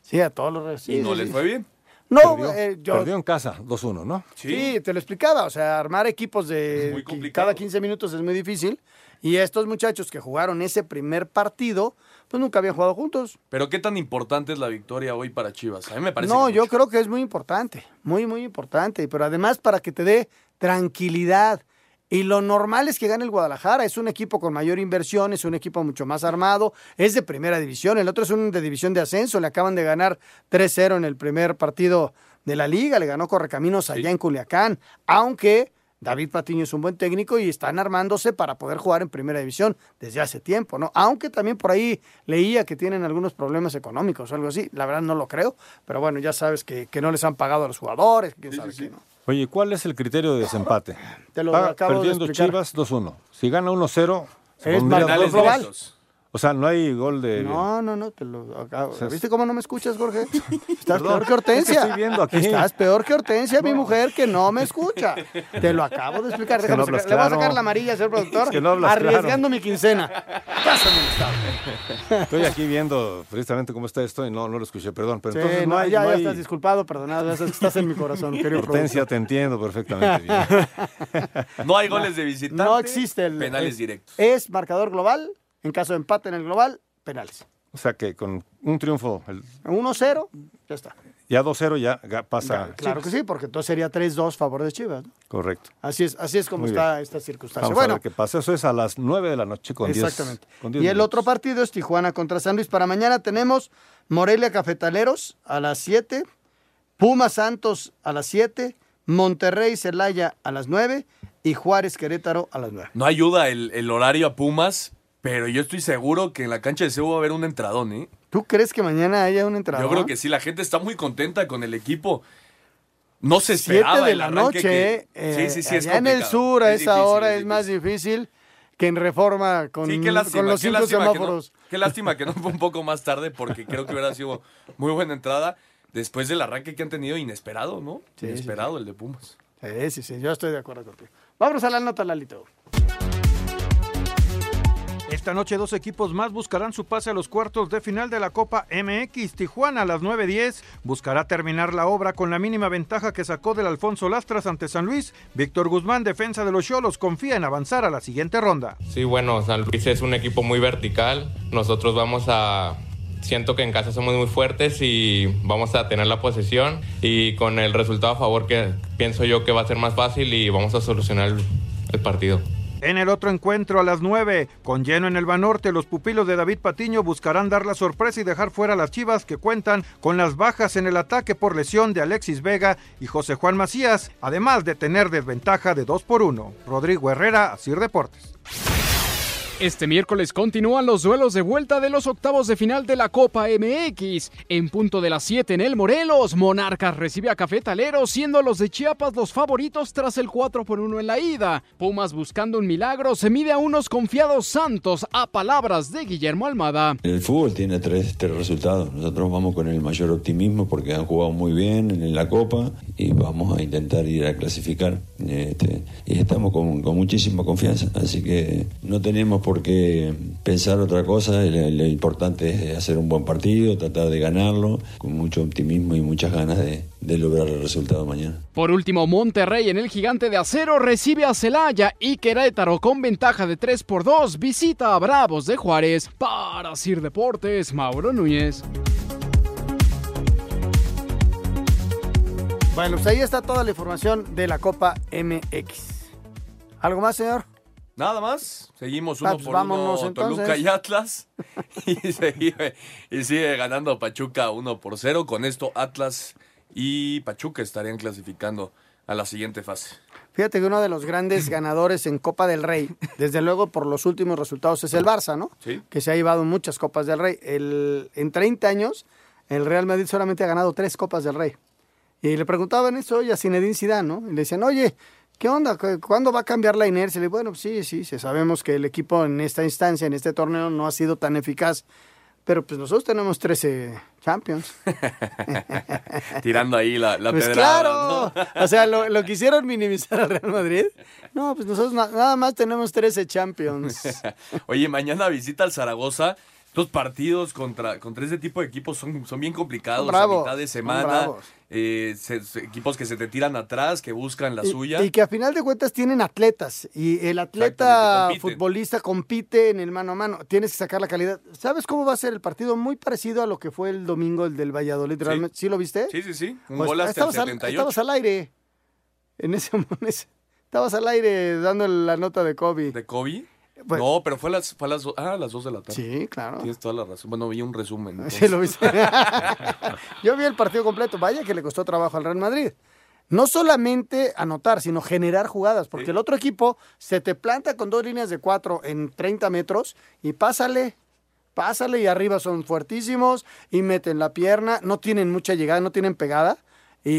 Sí, a todos los sí, y no sí, les sí. fue bien. No, Perdió, eh, yo, perdió en casa, 2-1, ¿no? Sí. te lo explicaba. O sea, armar equipos de cada 15 minutos es muy difícil. Y estos muchachos que jugaron ese primer partido, pues nunca habían jugado juntos. Pero qué tan importante es la victoria hoy para Chivas. A mí me parece. No, yo creo que es muy importante, muy, muy importante. Pero además para que te dé tranquilidad. Y lo normal es que gane el Guadalajara. Es un equipo con mayor inversión, es un equipo mucho más armado, es de primera división. El otro es un de división de ascenso. Le acaban de ganar 3-0 en el primer partido de la liga. Le ganó Correcaminos allá en Culiacán. Aunque David Patiño es un buen técnico y están armándose para poder jugar en primera división desde hace tiempo, ¿no? Aunque también por ahí leía que tienen algunos problemas económicos o algo así. La verdad no lo creo, pero bueno, ya sabes que, que no les han pagado a los jugadores, quién sabe qué, ¿no? Oye, ¿cuál es el criterio de desempate? Te lo Va acabo de perdiendo explicar. Chivas 2-1. Si gana 1-0, se Es 2-2. global. O sea, no hay gol de... No, no, no, te lo acabo. sea, ¿Viste cómo no me escuchas, Jorge? Estás Perdón, peor que Hortensia. es que estoy viendo aquí. Estás peor que Hortensia, mi mujer, que no me escucha. Te lo acabo de explicar. Es que no Le voy a sacar la amarilla, señor productor. Es que no hablas arriesgando claro. mi quincena. Pásame el estado. Estoy aquí viendo precisamente cómo está esto y no, no lo escuché, perdón. Pero Sí, entonces no no, hay... ya, no ya hay- estás disculpado, perdonado. ya sabes que Estás en mi corazón, querido Hortensia, productor. te entiendo perfectamente bien. No hay goles de visitante. No existe el. Penales directos. Es marcador global. En caso de empate en el global, penales. O sea que con un triunfo, el- 1-0, ya está. ya 2-0 ya pasa... Claro que sí, porque entonces sería 3-2 favor de Chivas. ¿no? Correcto. Así es, así es como Muy está bien. esta circunstancia. Vamos a bueno, ver qué pasa. Eso es a las 9 de la noche con 10 exactamente. con 10 Y el minutos. otro partido es Tijuana contra San Luis. Para mañana tenemos Morelia Cafetaleros a las 7, Puma Santos a las 7, Monterrey Celaya a las 9 y Juárez Querétaro a las 9. No ayuda el, el horario a Pumas, pero yo estoy seguro que en la cancha de CEU va a haber un entradón, ¿eh? ¿Tú crees que mañana haya un entrenador? Yo creo que sí, la gente está muy contenta con el equipo. No se 7 esperaba de el la arranque noche. que- eh, sí, sí, sí, es allá en el sur a Es esa difícil, hora es es, más difícil que en Reforma con, Sí, qué lástima, con los qué cinco lástima que no- semáforos. qué lástima que no fue un poco más tarde porque creo que hubiera sido muy buena entrada después del arranque que han tenido inesperado, ¿no? Sí, inesperado el de Pumas. Sí, sí, sí, yo estoy de acuerdo contigo. Vámonos a la nota, Lalito. Esta noche dos equipos más buscarán su pase a los cuartos de final de la Copa MX. Tijuana a las 9.10 buscará terminar la obra con la mínima ventaja que sacó del Alfonso Lastras ante San Luis. Víctor Guzmán, defensa de los Cholos, confía en avanzar a la siguiente ronda. Sí, bueno, San Luis es un equipo muy vertical. Nosotros vamos a... Siento que en casa somos muy fuertes y vamos a tener la posesión y con el resultado a favor que pienso yo que va a ser más fácil y vamos a solucionar el, el partido. En el otro encuentro a las 9, con lleno en el Banorte, los pupilos de David Patiño buscarán dar la sorpresa y dejar fuera a las Chivas que cuentan con las bajas en el ataque por lesión de Alexis Vega y José Juan Macías, además de tener desventaja de 2 por 1. Rodrigo Herrera, Asir Deportes. Este miércoles continúan los duelos de vuelta de los octavos de final de la Copa MX. En punto de las 7 en el Morelos, Monarcas recibe a Cafetalero, siendo los de Chiapas los favoritos tras el 4 por 1 en la ida. Pumas buscando un milagro se mide a unos confiados Santos, a palabras de Guillermo Almada. El fútbol tiene tres, tres resultados. Nosotros vamos con el mayor optimismo porque han jugado muy bien en la Copa y vamos a intentar ir a clasificar. Este, y estamos con, con muchísima confianza. Así que no tenemos por qué pensar otra cosa. Lo, lo importante es hacer un buen partido, tratar de ganarlo con mucho optimismo y muchas ganas de, de lograr el resultado mañana. Por último, Monterrey en el Gigante de Acero recibe a Celaya y Querétaro con ventaja de 3 por 2 visita a Bravos de Juárez. Para Sir Deportes, Mauro Núñez. Bueno, pues ahí está toda la información de la Copa MX. ¿Algo más, señor? Nada más. Seguimos Ah, uno pues por vámonos, uno entonces. Toluca y Atlas. y, sigue, y sigue ganando Pachuca 1 por 0. Con esto Atlas y Pachuca estarían clasificando a la siguiente fase. Fíjate que uno de los grandes ganadores en Copa del Rey, desde luego por los últimos resultados, es el Barça, ¿no? Sí. Que se ha llevado muchas Copas del Rey. El, en 30 años, el Real Madrid solamente ha ganado tres Copas del Rey. Y le preguntaban eso hoy a Zinedine Zidane, ¿no? Y le decían, oye, ¿qué onda? ¿Cu- ¿Cuándo va a cambiar la inercia? Le digo, bueno, sí, sí, sí, sabemos que el equipo en esta instancia, en este torneo, no ha sido tan eficaz. Pero pues nosotros tenemos 13 Champions. Tirando ahí la, la Pues pedrada, claro. ¿no? O sea, lo, lo quisieron minimizar al Real Madrid. No, pues nosotros na- nada más tenemos 13 Champions. Oye, mañana visita al Zaragoza. Estos partidos contra, contra ese tipo de equipos son, son bien complicados Son bravos, a mitad de semana. Eh, se- equipos que se te tiran atrás, que buscan la Y- suya. Y que a final de cuentas tienen atletas. Y el atleta futbolista compite en el mano a mano. Tienes que sacar la calidad. ¿Sabes cómo va a ser el partido? Muy parecido a lo que fue el domingo, el del Valladolid. Sí. Realmente. ¿Sí lo viste? Sí, sí, sí. Un Pues, gol hasta el estabas, al, 78. estabas al aire. En ese, en ese- Estabas al aire dando la nota de Kobe. ¿De Kobe? Pues- no, pero fue a las, fue a las, ah, a las 2 de la tarde. Sí, claro. Tienes toda la razón. Bueno, vi un resumen. Sí, lo viste. Yo vi el partido completo. Vaya que le costó trabajo al Real Madrid. No solamente anotar, sino generar jugadas, porque el otro equipo se te planta con dos líneas de cuatro en 30 metros y pásale, pásale y arriba son fuertísimos y meten la pierna, no tienen mucha llegada, no tienen pegada. Y,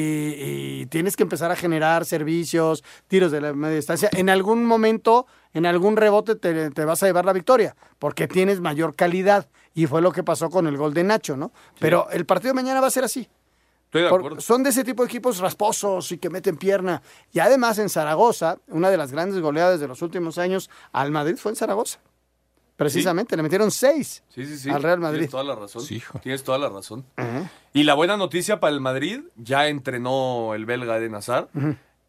y tienes que empezar a generar servicios, tiros de la media distancia. En algún momento, en algún rebote, te, te vas a llevar la victoria, porque tienes mayor calidad. Y fue lo que pasó con el gol de Nacho, ¿no? Pero el partido de mañana va a ser así. Estoy de Por- acuerdo. son de ese tipo de equipos rasposos y que meten pierna. Y además en Zaragoza, una de las grandes goleadas de los últimos años al Madrid fue en Zaragoza. Precisamente, le metieron seis Sí, sí, sí. al Real Madrid. Tienes toda la razón. Tienes toda la razón. Y la buena noticia para el Madrid, ya entrenó el belga de Nazar.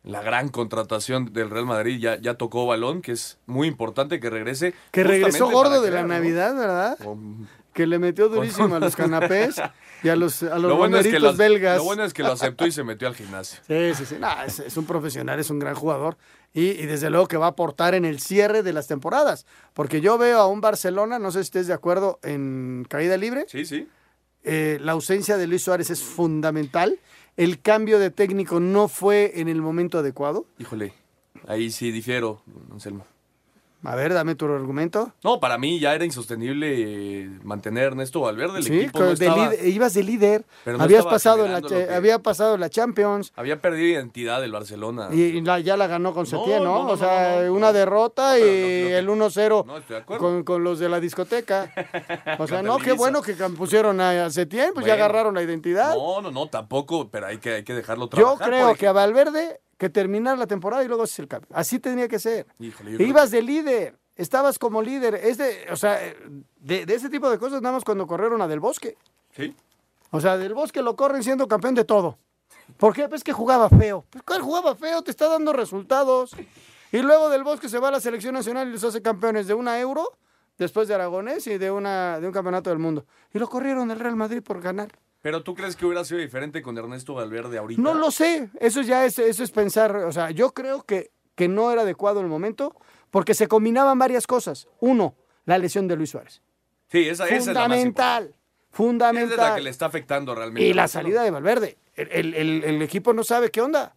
La gran contratación del Real Madrid ya, ya tocó balón, que es muy importante que regrese. Que regresó gordo de la. Navidad, ¿verdad? Con- Que le metió durísimo a los canapés y a los, a los Lo bueno, es que belgas. lo bueno es que lo aceptó y se metió al gimnasio. Sí, sí, sí. No, es, es un profesional, es un gran jugador. Y, y desde luego que va a aportar en el cierre de las temporadas. Porque yo veo a un Barcelona, no sé si estés de acuerdo, en caída libre. Sí, sí. Eh, la ausencia de Luis Suárez es fundamental. El cambio de técnico no fue en el momento adecuado. Híjole, ahí sí difiero, Anselmo. A ver, dame tu argumento. No, para mí ya era insostenible eh, mantener a Ernesto Valverde. El Sí, equipo no de estaba- ibas de líder. Pero no habías, pasado la, que- había pasado la Champions. Había perdido identidad el Barcelona. Y, la- ya la ganó con Setién, ¿no? o sea, una derrota y el 1-0 No, estoy de acuerdo. con, con los de la discoteca. O sea, no, qué bueno que pusieron a Setién, pues ya agarraron la identidad. No, no, no, tampoco, pero hay que, hay que dejarlo Yo trabajar. creo por que a Valverde que terminar la temporada y luego hacer el cambio. Así tenía que ser. Híjole, Ibas de líder, estabas como líder. Es de, o sea, de, de ese tipo de cosas nada más cuando corrieron a Del Bosque. Sí. O sea, Del Bosque lo corren siendo campeón de todo. ¿Por qué? Pues que jugaba feo. Pues ¿cuál jugaba feo? Te está dando resultados. Y luego Del Bosque se va a la selección nacional y los hace campeones de una euro, después de Aragonés y de, una, de un campeonato del mundo. Y lo corrieron del Real Madrid por ganar. Pero tú crees que hubiera sido diferente con Ernesto Valverde ahorita? No lo sé, eso ya es, eso es pensar, o sea, yo creo que, que no era adecuado el momento porque se combinaban varias cosas. Uno, la lesión de Luis Suárez. Sí, esa, esa es la más importante. Fundamental, fundamental. Esa es la que le está afectando realmente. Y la salida de Valverde. El, el- el- el equipo no sabe qué onda.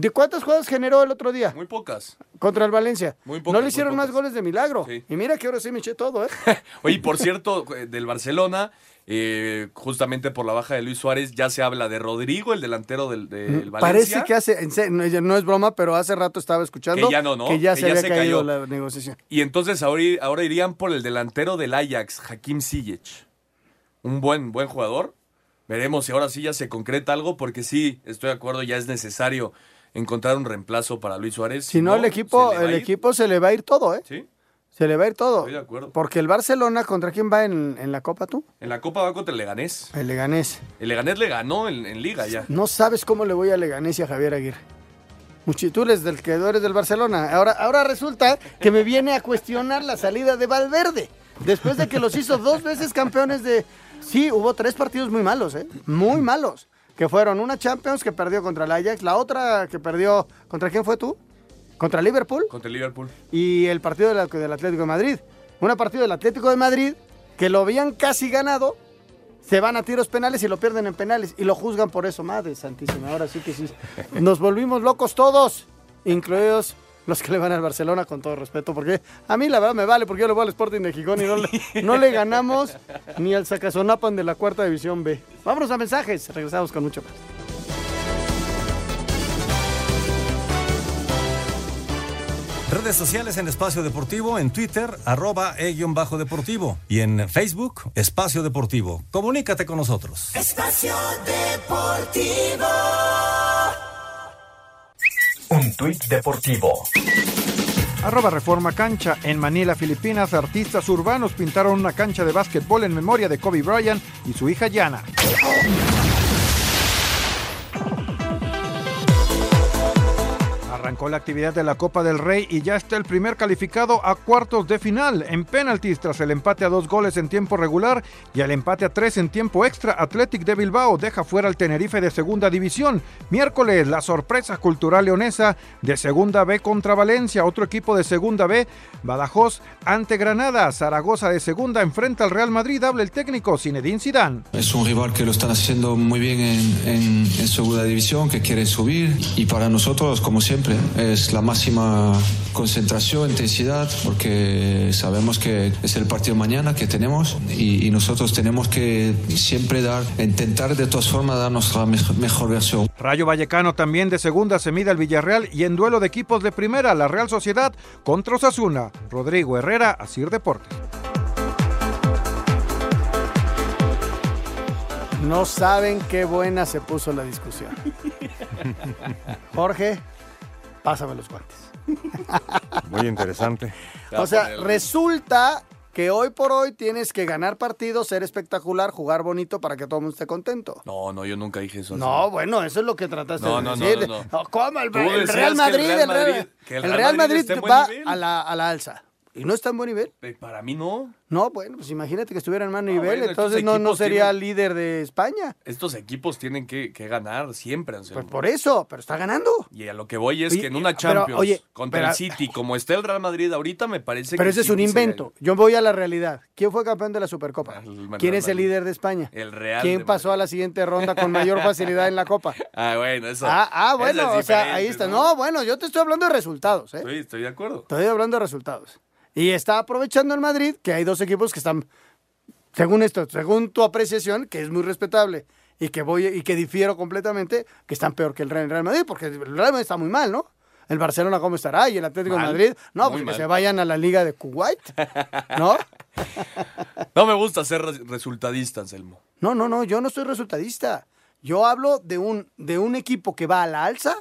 ¿De cuántas jugadas generó el otro día? Muy pocas. Contra el Valencia. Muy pocas, no le hicieron más goles de milagro. Sí. Y mira que ahora sí me eché todo, ¿eh? Oye, por cierto, eh, del Barcelona, eh, justamente por la baja de Luis Suárez, ya se habla de Rodrigo, el delantero del, del Valencia. Parece que hace, no, es broma, pero hace rato estaba escuchando Que ya no, ¿no? que ya Que se ya había se caído cayó. la negociación. Y entonces ahora irían por el delantero del Ajax, Hakim Ziyech. Un buen, buen jugador. Veremos si ahora sí ya se concreta algo, porque sí, estoy de acuerdo, ya es necesario encontrar un reemplazo para Luis Suárez. Si no, el equipo, se le va el a ir. equipo se le va a ir todo, ¿eh? Sí. Se le va a ir todo. Estoy de acuerdo. Porque el Barcelona, ¿contra quién va en, en la Copa tú? En la Copa va contra el Leganés. El Leganés. El Leganés le ganó en, en Liga ya. No sabes cómo le voy a Leganés y a Javier Aguirre. Muchi- tú eres del que eres del Barcelona. Ahora, ahora resulta que me viene a cuestionar la salida de Valverde. Después de que los hizo dos veces campeones de. Sí, hubo tres partidos muy malos, ¿eh? Muy malos. Que fueron una Champions que perdió contra el Ajax, la otra que perdió. ¿Contra quién fue tú? ¿Contra Liverpool? Contra el Liverpool. y el partido del, del Atlético de Madrid. Un partido del Atlético de Madrid que lo habían casi ganado, se van a tiros penales y lo pierden en penales y lo juzgan por eso. Madre santísima, ahora sí que sí. Nos volvimos locos todos, incluidos los que le van al Barcelona con todo respeto, porque a mí la verdad me vale porque yo le voy al Sporting de Gijón y no le, no le ganamos ni al Sacazonapan de la cuarta división B. Vámonos a mensajes, regresamos con mucho más. Redes sociales en Espacio Deportivo, en Twitter, arroba e-bajo deportivo. Y en Facebook, Espacio Deportivo. Comunícate con nosotros. Espacio Deportivo. Un tuit deportivo. Arroba Reforma Cancha. En Manila, Filipinas, artistas urbanos pintaron una cancha de básquetbol en memoria de Kobe Bryant y su hija Yana. Arrancó la actividad de la Copa del Rey y ya está el primer calificado a cuartos de final en penaltis tras el empate a dos goles en tiempo regular y al empate a tres en tiempo extra. Athletic de Bilbao deja fuera al Tenerife de segunda división. Miércoles la sorpresa cultural leonesa de segunda B contra Valencia, otro equipo de segunda B, Badajoz ante Granada, Zaragoza de segunda enfrenta al Real Madrid, habla el técnico Zinedine Zidane. Es un rival que lo están haciendo muy bien en, en, en segunda división, que quiere subir y para nosotros, como siempre, es la máxima concentración, intensidad, porque sabemos que es el partido mañana que tenemos y, y nosotros tenemos que siempre dar, intentar de todas formas dar nuestra mejor, mejor versión. Rayo Vallecano también de segunda se mide al Villarreal y en duelo de equipos de primera, la Real Sociedad contra Osasuna. Rodrigo Herrera, Asir Deportes. No saben qué buena se puso la discusión. Jorge, pásame los guantes. Muy interesante. O sea, resulta que hoy por hoy tienes que ganar partidos, ser espectacular, jugar bonito para que todo el mundo esté contento. No, no, yo nunca dije eso. No, bueno, eso es lo que trataste No, de no, no, decir. no, no. ¿Cómo? El, Real Madrid, el Real el Real, Madrid- el Real Madrid va a la, a la alza. ¿Y no está en buen nivel? Eh, Para mí no. No, bueno, pues imagínate que estuviera en mal nivel, bueno, estos entonces no, no sería tienen- líder de España. Estos equipos tienen que, que ganar siempre, Anselmo. Pues por eso, pero está ganando. Y a lo que voy es que en una pero, Champions oye, contra pero- el City, como está el Real Madrid ahorita, me parece Pero que ese es un invento. Yo voy a la realidad. ¿Quién fue campeón de la Supercopa? ¿Quién es el líder de España? El Real ¿Quién pasó a la siguiente ronda con mayor facilidad en la Copa? Ah, bueno, eso. Ah, ah, eso bueno, es o sea, ahí está. No, bueno, yo te estoy hablando de resultados, ¿eh? Sí, estoy de acuerdo. Estoy hablando de resultados. Y está aprovechando el Madrid, que hay dos equipos que están, según esto, según tu apreciación, que es muy respetable y que voy y que difiero completamente, que están peor que el Real Madrid, porque el Real Madrid está muy mal, ¿no? El Barcelona cómo estará y el Atlético de Madrid, no, pues que mal. se vayan a la Liga de Kuwait, ¿no? No me gusta ser re- resultadista, Anselmo. No, no, no, yo no soy resultadista. Yo hablo de un, de un equipo que va a la alza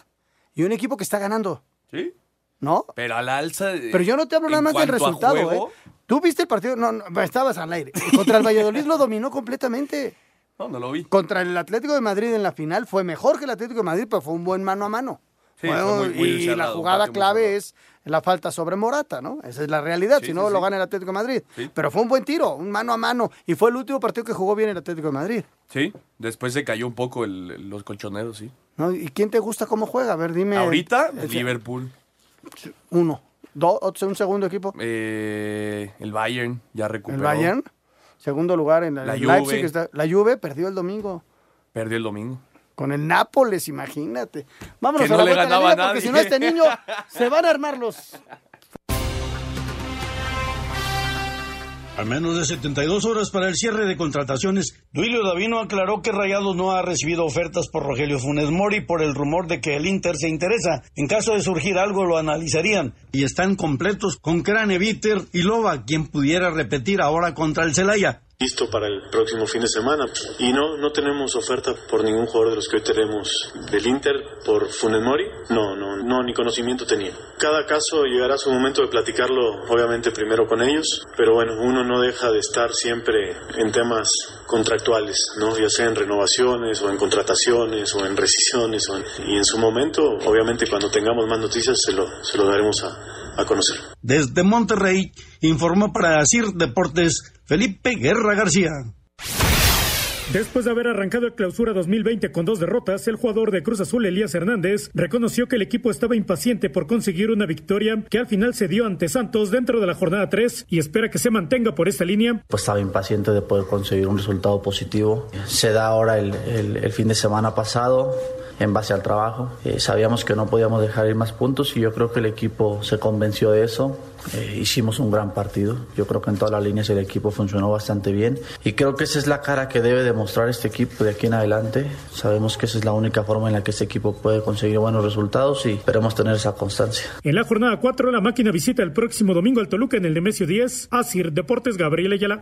y un equipo que está ganando. ¿Sí? ¿No? Pero a la alza. eh, Pero yo no te hablo nada más del resultado, juego, ¿eh? Tú viste el partido, no, no, estabas al aire. Contra el Valladolid lo dominó completamente. No, no lo vi. Contra el Atlético de Madrid en la final fue mejor que el Atlético de Madrid, pero fue un buen mano a mano. Sí, fue muy- muy y cerrado, la jugada clave es la falta sobre Morata, ¿no? Esa es la realidad, Sí, si no sí. lo gana el Atlético de Madrid. Sí. Pero fue un buen tiro, un mano a mano. Y fue el último partido que jugó bien el Atlético de Madrid. Sí, después se cayó un poco el- los colchoneros, sí. ¿no? ¿Y quién te gusta cómo juega? A ver, dime. Ahorita, el- Liverpool. Uno. Dos, otro- un segundo equipo. Eh, el Bayern ya El recuperó. Bayern. Segundo lugar en la, La el Juve. Leipzig. Está, la Juve perdió el domingo. Perdió el domingo. Con el Nápoles, imagínate. Vámonos Que a no la le ganaba a porque si nadie. no este niño se van a armar los... A menos de 72 horas para el cierre de contrataciones, Duilio Davino aclaró que Rayados no ha recibido ofertas por Rogelio Funes Mori por el rumor de que el Inter se interesa. En caso de surgir algo lo analizarían y están completos con Crane Viter y Loba, quien pudiera repetir ahora contra el Celaya. Listo para el próximo fin de semana. Y no, no tenemos oferta por ningún jugador de los que hoy tenemos del Inter por Funes Mori. No, no, no, ni conocimiento tenía. Cada caso llegará su momento de platicarlo, obviamente primero con ellos, pero bueno, uno no deja de estar siempre en temas contractuales, ¿no? Ya sea en renovaciones o en contrataciones o en rescisiones o en- y en su momento, obviamente cuando tengamos más noticias se lo, se lo daremos a, a conocer. Desde Monterrey informó para CIR Deportes Felipe Guerra García. Después de haber arrancado el clausura 2020 con dos derrotas, el jugador de Cruz Azul, Elías Hernández, reconoció que el equipo estaba impaciente por conseguir una victoria que al final se dio ante Santos dentro de la jornada 3 y espera que se mantenga por esta línea. pues estaba impaciente de poder conseguir un resultado positivo. Se da ahora el, el- el fin de semana pasado en base al trabajo. Eh, sabíamos que no podíamos dejar ir más puntos y yo creo que el equipo se convenció de eso. Eh, hicimos un gran partido. Yo creo que en todas las líneas el equipo funcionó bastante bien y creo que esa es la cara que debe demostrar este equipo de aquí en adelante. Sabemos que esa es la única forma en la que este equipo puede conseguir buenos resultados y esperemos tener esa constancia. En la jornada 4, la máquina visita el próximo domingo al Toluca en el Nemesio 10. Asir Deportes Gabriel Ayala.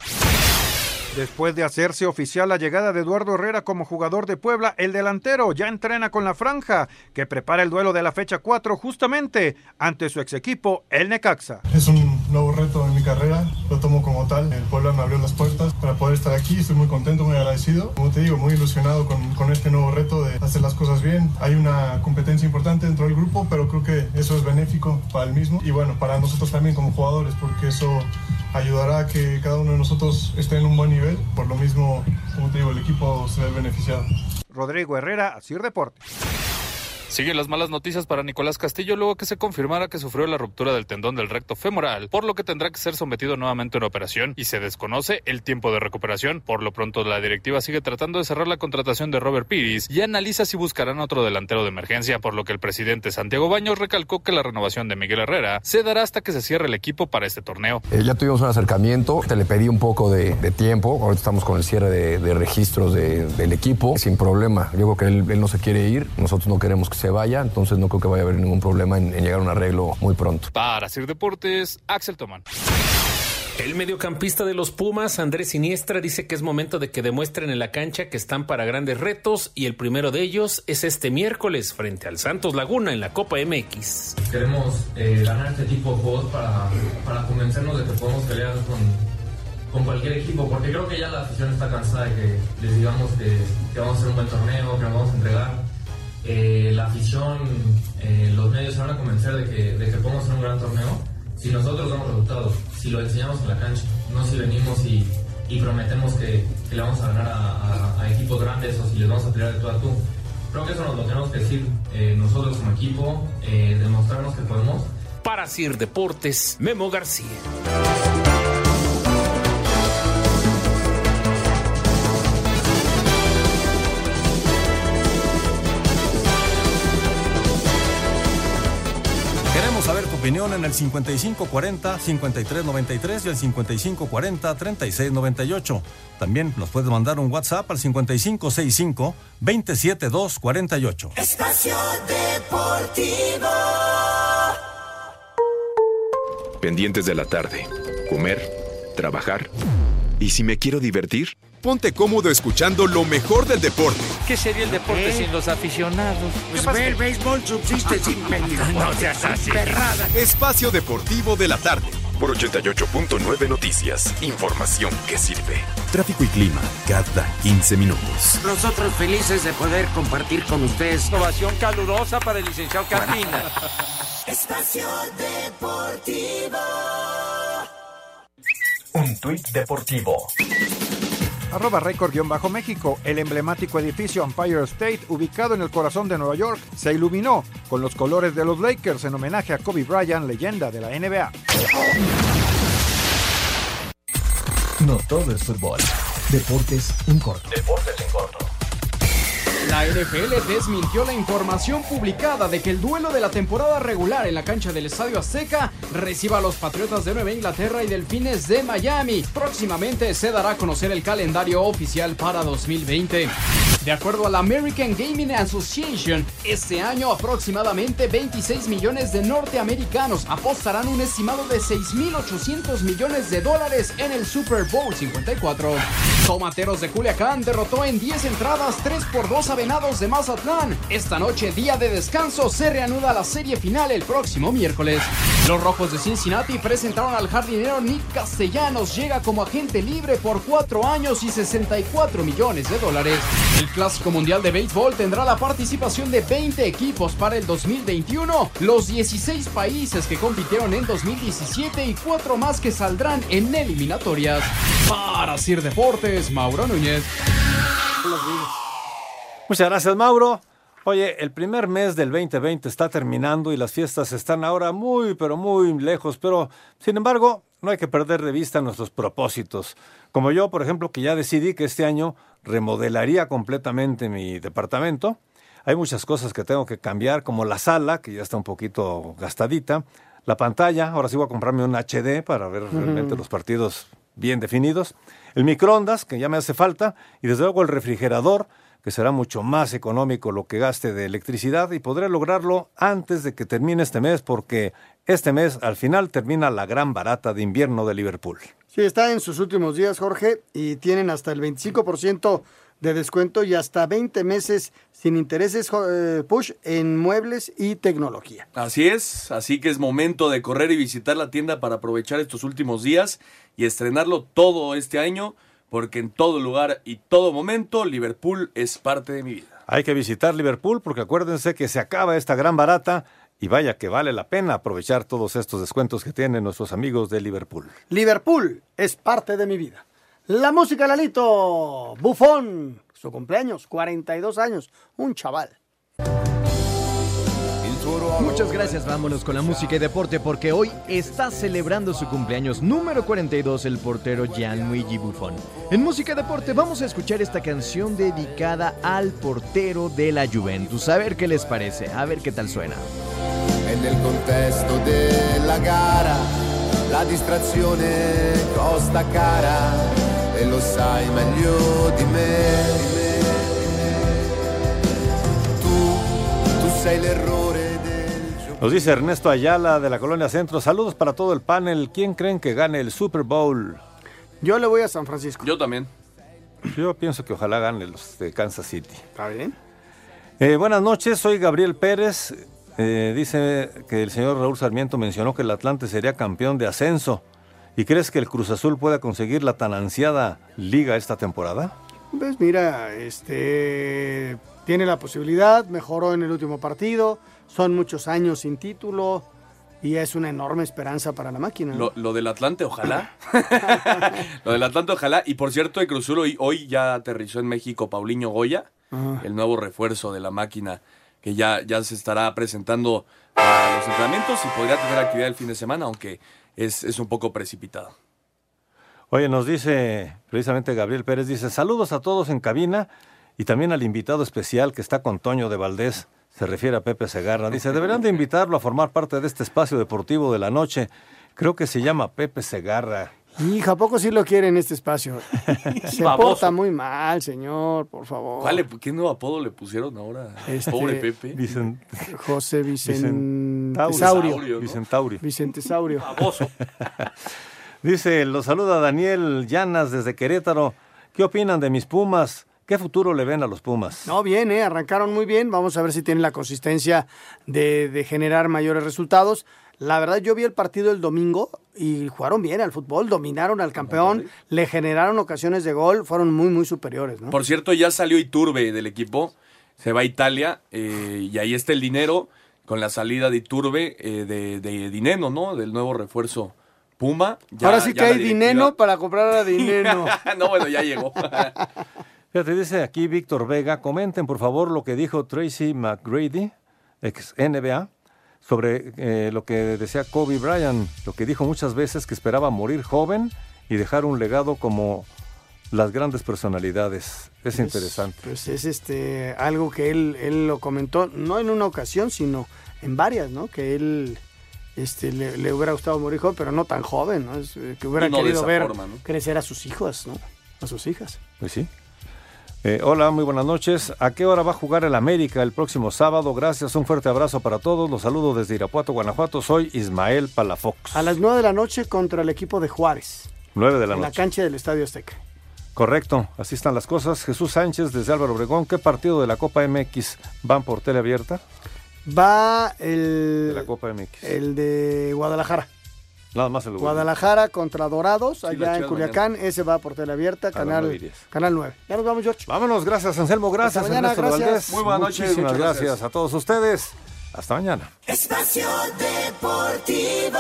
Después de hacerse oficial la llegada de Eduardo Herrera como jugador de Puebla, el delantero ya entrena con la franja, que prepara el duelo de la fecha 4 justamente ante su ex equipo, el Necaxa. Es un nuevo reto en mi carrera, lo tomo como tal. El Puebla me abrió las puertas para poder estar aquí, estoy muy contento, muy agradecido. Como te digo, muy ilusionado con, con este nuevo reto de hacer las cosas bien. Hay una competencia importante dentro del grupo, pero creo que eso es benéfico para el mismo y bueno, para nosotros también como jugadores, porque eso ayudará a que cada uno de nosotros esté en un buen nivel. Por lo mismo, como te digo, el equipo se ve beneficiado. Rodrigo Herrera, Asir Deportes. Siguen las malas noticias para Nicolás Castillo luego que se confirmara que sufrió la ruptura del tendón del recto femoral, por lo que tendrá que ser sometido nuevamente a una operación y se desconoce el tiempo de recuperación. Por lo pronto, la directiva sigue tratando de cerrar la contratación de Robert Piris y analiza si buscarán otro delantero de emergencia, por lo que el presidente Santiago Baños recalcó que la renovación de Miguel Herrera se dará hasta que se cierre el equipo para este torneo. Eh, ya tuvimos un acercamiento, te le pedí un poco de, tiempo, ahorita estamos con el cierre de, registros de- del equipo, sin problema. Yo que él, él no se quiere ir, nosotros no queremos que se vaya, entonces no creo que vaya a haber ningún problema en, en llegar a un arreglo muy pronto. Para Sir Deportes, Axel Tomán. El mediocampista de los Pumas, Andrés Siniestra, dice que es momento de que demuestren en la cancha que están para grandes retos y el primero de ellos es este miércoles frente al Santos Laguna en la Copa MX. Queremos eh, ganar este tipo de juegos para, para convencernos de que podemos pelear con, con cualquier equipo, porque creo que ya la afición está cansada de que les digamos que, que vamos a hacer un buen torneo, que nos vamos a entregar. Eh, la afición, eh, los medios se van a convencer de que, de que podemos hacer un gran torneo si nosotros damos resultados, si lo enseñamos en la cancha, no si venimos y, y prometemos que, que le vamos a ganar a, a- a equipos grandes o si les vamos a pelear de tú a tú. Creo que eso nos lo tenemos que decir eh, nosotros como equipo, eh, demostrarnos que podemos. Para Sir Deportes, Memo García. Opinión en el 5540-5393 y el 5540-3698. También nos puedes mandar un WhatsApp al 5565-27248. Espacio Deportivo. Pendientes de la tarde. Comer, trabajar. ¿Y si me quiero divertir? Ponte cómodo escuchando lo mejor del deporte. ¿Qué sería el deporte sin los aficionados? Pues ve, el béisbol subsiste sin No seas así. Espacio Deportivo de la tarde. Por 88.9 Noticias. Información que sirve. Tráfico y clima cada 15 minutos. Nosotros felices de poder compartir con ustedes. Ovación calurosa para el licenciado Carmina. Espacio Deportivo. Un tuit deportivo. Arroba récord-méxico, el emblemático edificio Empire State, ubicado en el corazón de Nueva York, se iluminó con los colores de los Lakers en homenaje a Kobe Bryant, leyenda de la NBA. No todo es fútbol. Deportes en corto. Deportes en corto. La NFL desmintió la información publicada de que el duelo de la temporada regular en la cancha del Estadio Azteca reciba a los Patriotas de Nueva Inglaterra y Delfines de Miami. Próximamente se dará a conocer el calendario oficial para 2020. De acuerdo a la American Gaming Association, este año aproximadamente 26 millones de norteamericanos apostarán un estimado de 6.800 millones de dólares en el Super Bowl 54. Tomateros de Culiacán derrotó en 10 entradas 3 por 2 a Venados de Mazatlán. Esta noche, día de descanso, se reanuda la serie final el próximo miércoles. Los Rojos de Cincinnati presentaron al jardinero Nick Castellanos. Llega como agente libre por 4 años y 64 millones de dólares. El Clásico Mundial de Béisbol tendrá la participación de 20 equipos para el 2021. Los 16 países que compitieron en 2017 y 4 más que saldrán en eliminatorias. Para Sir Deportes, Mauro Núñez. Muchas gracias, Mauro. Oye, el primer mes del 2020 está terminando y las fiestas están ahora muy, pero muy lejos, pero sin embargo, no hay que perder de vista nuestros propósitos. Como yo, por ejemplo, que ya decidí que este año remodelaría completamente mi departamento. Hay muchas cosas que tengo que cambiar, como la sala, que ya está un poquito gastadita. La pantalla, ahora sí voy a comprarme un HD para ver realmente los partidos bien definidos. El microondas, que ya me hace falta. Y desde luego el refrigerador, que será mucho más económico lo que gaste de electricidad. Y podré lograrlo antes de que termine este mes, porque este mes al final termina la gran barata de invierno de Liverpool. Sí, está en sus últimos días, Jorge, y tienen hasta el 25% de descuento y hasta 20 meses sin intereses eh, push en muebles y tecnología. Así es, así que es momento de correr y visitar la tienda para aprovechar estos últimos días y estrenarlo todo este año, porque en todo lugar y todo momento Liverpool es parte de mi vida. Hay que visitar Liverpool porque acuérdense que se acaba esta gran barata y vaya que vale la pena aprovechar todos estos descuentos que tienen nuestros amigos de Liverpool. Liverpool es parte de mi vida. La música, Lalito. Bufón. Su cumpleaños, 42 años. Un chaval. Muchas gracias, vámonos con la música y deporte porque hoy está celebrando su cumpleaños número 42 el portero Gianluigi Buffon. En música y deporte vamos a escuchar esta canción dedicada al portero de la Juventus. A ver qué les parece, a ver qué tal suena. E nel contesto della gara la distrazione costa cara e lo sai meglio sei l'errore Nos dice Ernesto Ayala de la Colonia Centro. Saludos para todo el panel. ¿Quién creen que gane el Super Bowl? Yo le voy a San Francisco. Yo también. Yo pienso que ojalá gane los de Kansas City. ¿Está bien? Eh, buenas noches, soy Gabriel Pérez. Eh, dice que el señor Raúl Sarmiento mencionó que el Atlante sería campeón de ascenso. ¿Y crees que el Cruz Azul pueda conseguir la tan ansiada liga esta temporada? Pues mira, este tiene la posibilidad, mejoró en el último partido, son muchos años sin título y es una enorme esperanza para la máquina. ¿no? Lo, lo del Atlante, ojalá. lo del Atlante, ojalá. Y por cierto, el Cruz Azul hoy, hoy ya aterrizó en México Paulinho Goya, Ajá. el nuevo refuerzo de la máquina, que ya, ya se estará presentando a los entrenamientos y podría tener actividad el fin de semana, aunque es, es un poco precipitado. Oye, nos dice precisamente Gabriel Pérez, dice saludos a todos en cabina y también al invitado especial que está con Toño de Valdés, se refiere a Pepe Segarra. Dice, deberán de invitarlo a formar parte de este espacio deportivo de la noche. Creo que se llama Pepe Segarra. Hija, ¿a poco sí lo quiere en este espacio? Se Baboso. porta muy mal, señor, por favor. ¿Cuál le- ¿Qué nuevo apodo le pusieron ahora? Este, Pobre Pepe. José Vicentaurio. Vicentaurio. Vicentesaurio. Dice, lo saluda Daniel Llanas desde Querétaro. ¿Qué opinan de mis Pumas? ¿Qué futuro le ven a los Pumas? No, bien, ¿eh? arrancaron muy bien. Vamos a ver si tienen la consistencia de, de generar mayores resultados. La verdad, yo vi el partido el domingo y jugaron bien al fútbol, dominaron al campeón, le generaron ocasiones de gol, fueron muy, muy superiores. ¿no? Por cierto, ya salió Iturbe del equipo, se va a Italia eh, y ahí está el dinero con la salida de Iturbe eh, de, de Dineno, ¿no? Del nuevo refuerzo Puma. Ya- Ahora sí que hay directiva- dinero para comprar a dinero. no, bueno, ya llegó. Fíjate, dice aquí Víctor Vega, comenten por favor lo que dijo Tracy McGrady, ex NBA, sobre eh, lo que decía Kobe Bryant, lo que dijo muchas veces que esperaba morir joven y dejar un legado como las grandes personalidades. Es interesante. Pues es este algo que él, él lo comentó, no en una ocasión, sino en varias, ¿no? Que él este, le, le hubiera gustado morir joven, pero no tan joven, ¿no? Es, eh, que hubiera no querido ver forma, ¿no? crecer a sus hijos, ¿no? A sus hijas. Pues sí. Eh, hola, muy buenas noches. ¿A qué hora va a jugar el América el próximo sábado? Gracias, un fuerte abrazo para todos. Los saludo desde Irapuato, Guanajuato. Soy Ismael Palafox. A las 9 de la noche contra el equipo de Juárez, 9 de la en la noche. cancha del Estadio Azteca. Correcto, así están las cosas. Jesús Sánchez desde Álvaro Obregón. ¿Qué partido de la Copa MX van por tele abierta? Va el, De la Copa MX. el de Guadalajara. Nada más el Guadalajara contra Dorados, allá en Culiacán. Ese va por tele abierta, canal, canal 9. Ya nos vamos, George. Vámonos, gracias Anselmo, gracias mañana, Ernesto gracias. Valdés. Muy buenas noches, Muchísimas muchas gracias. gracias. a todos ustedes. Hasta mañana. Espacio Deportivo.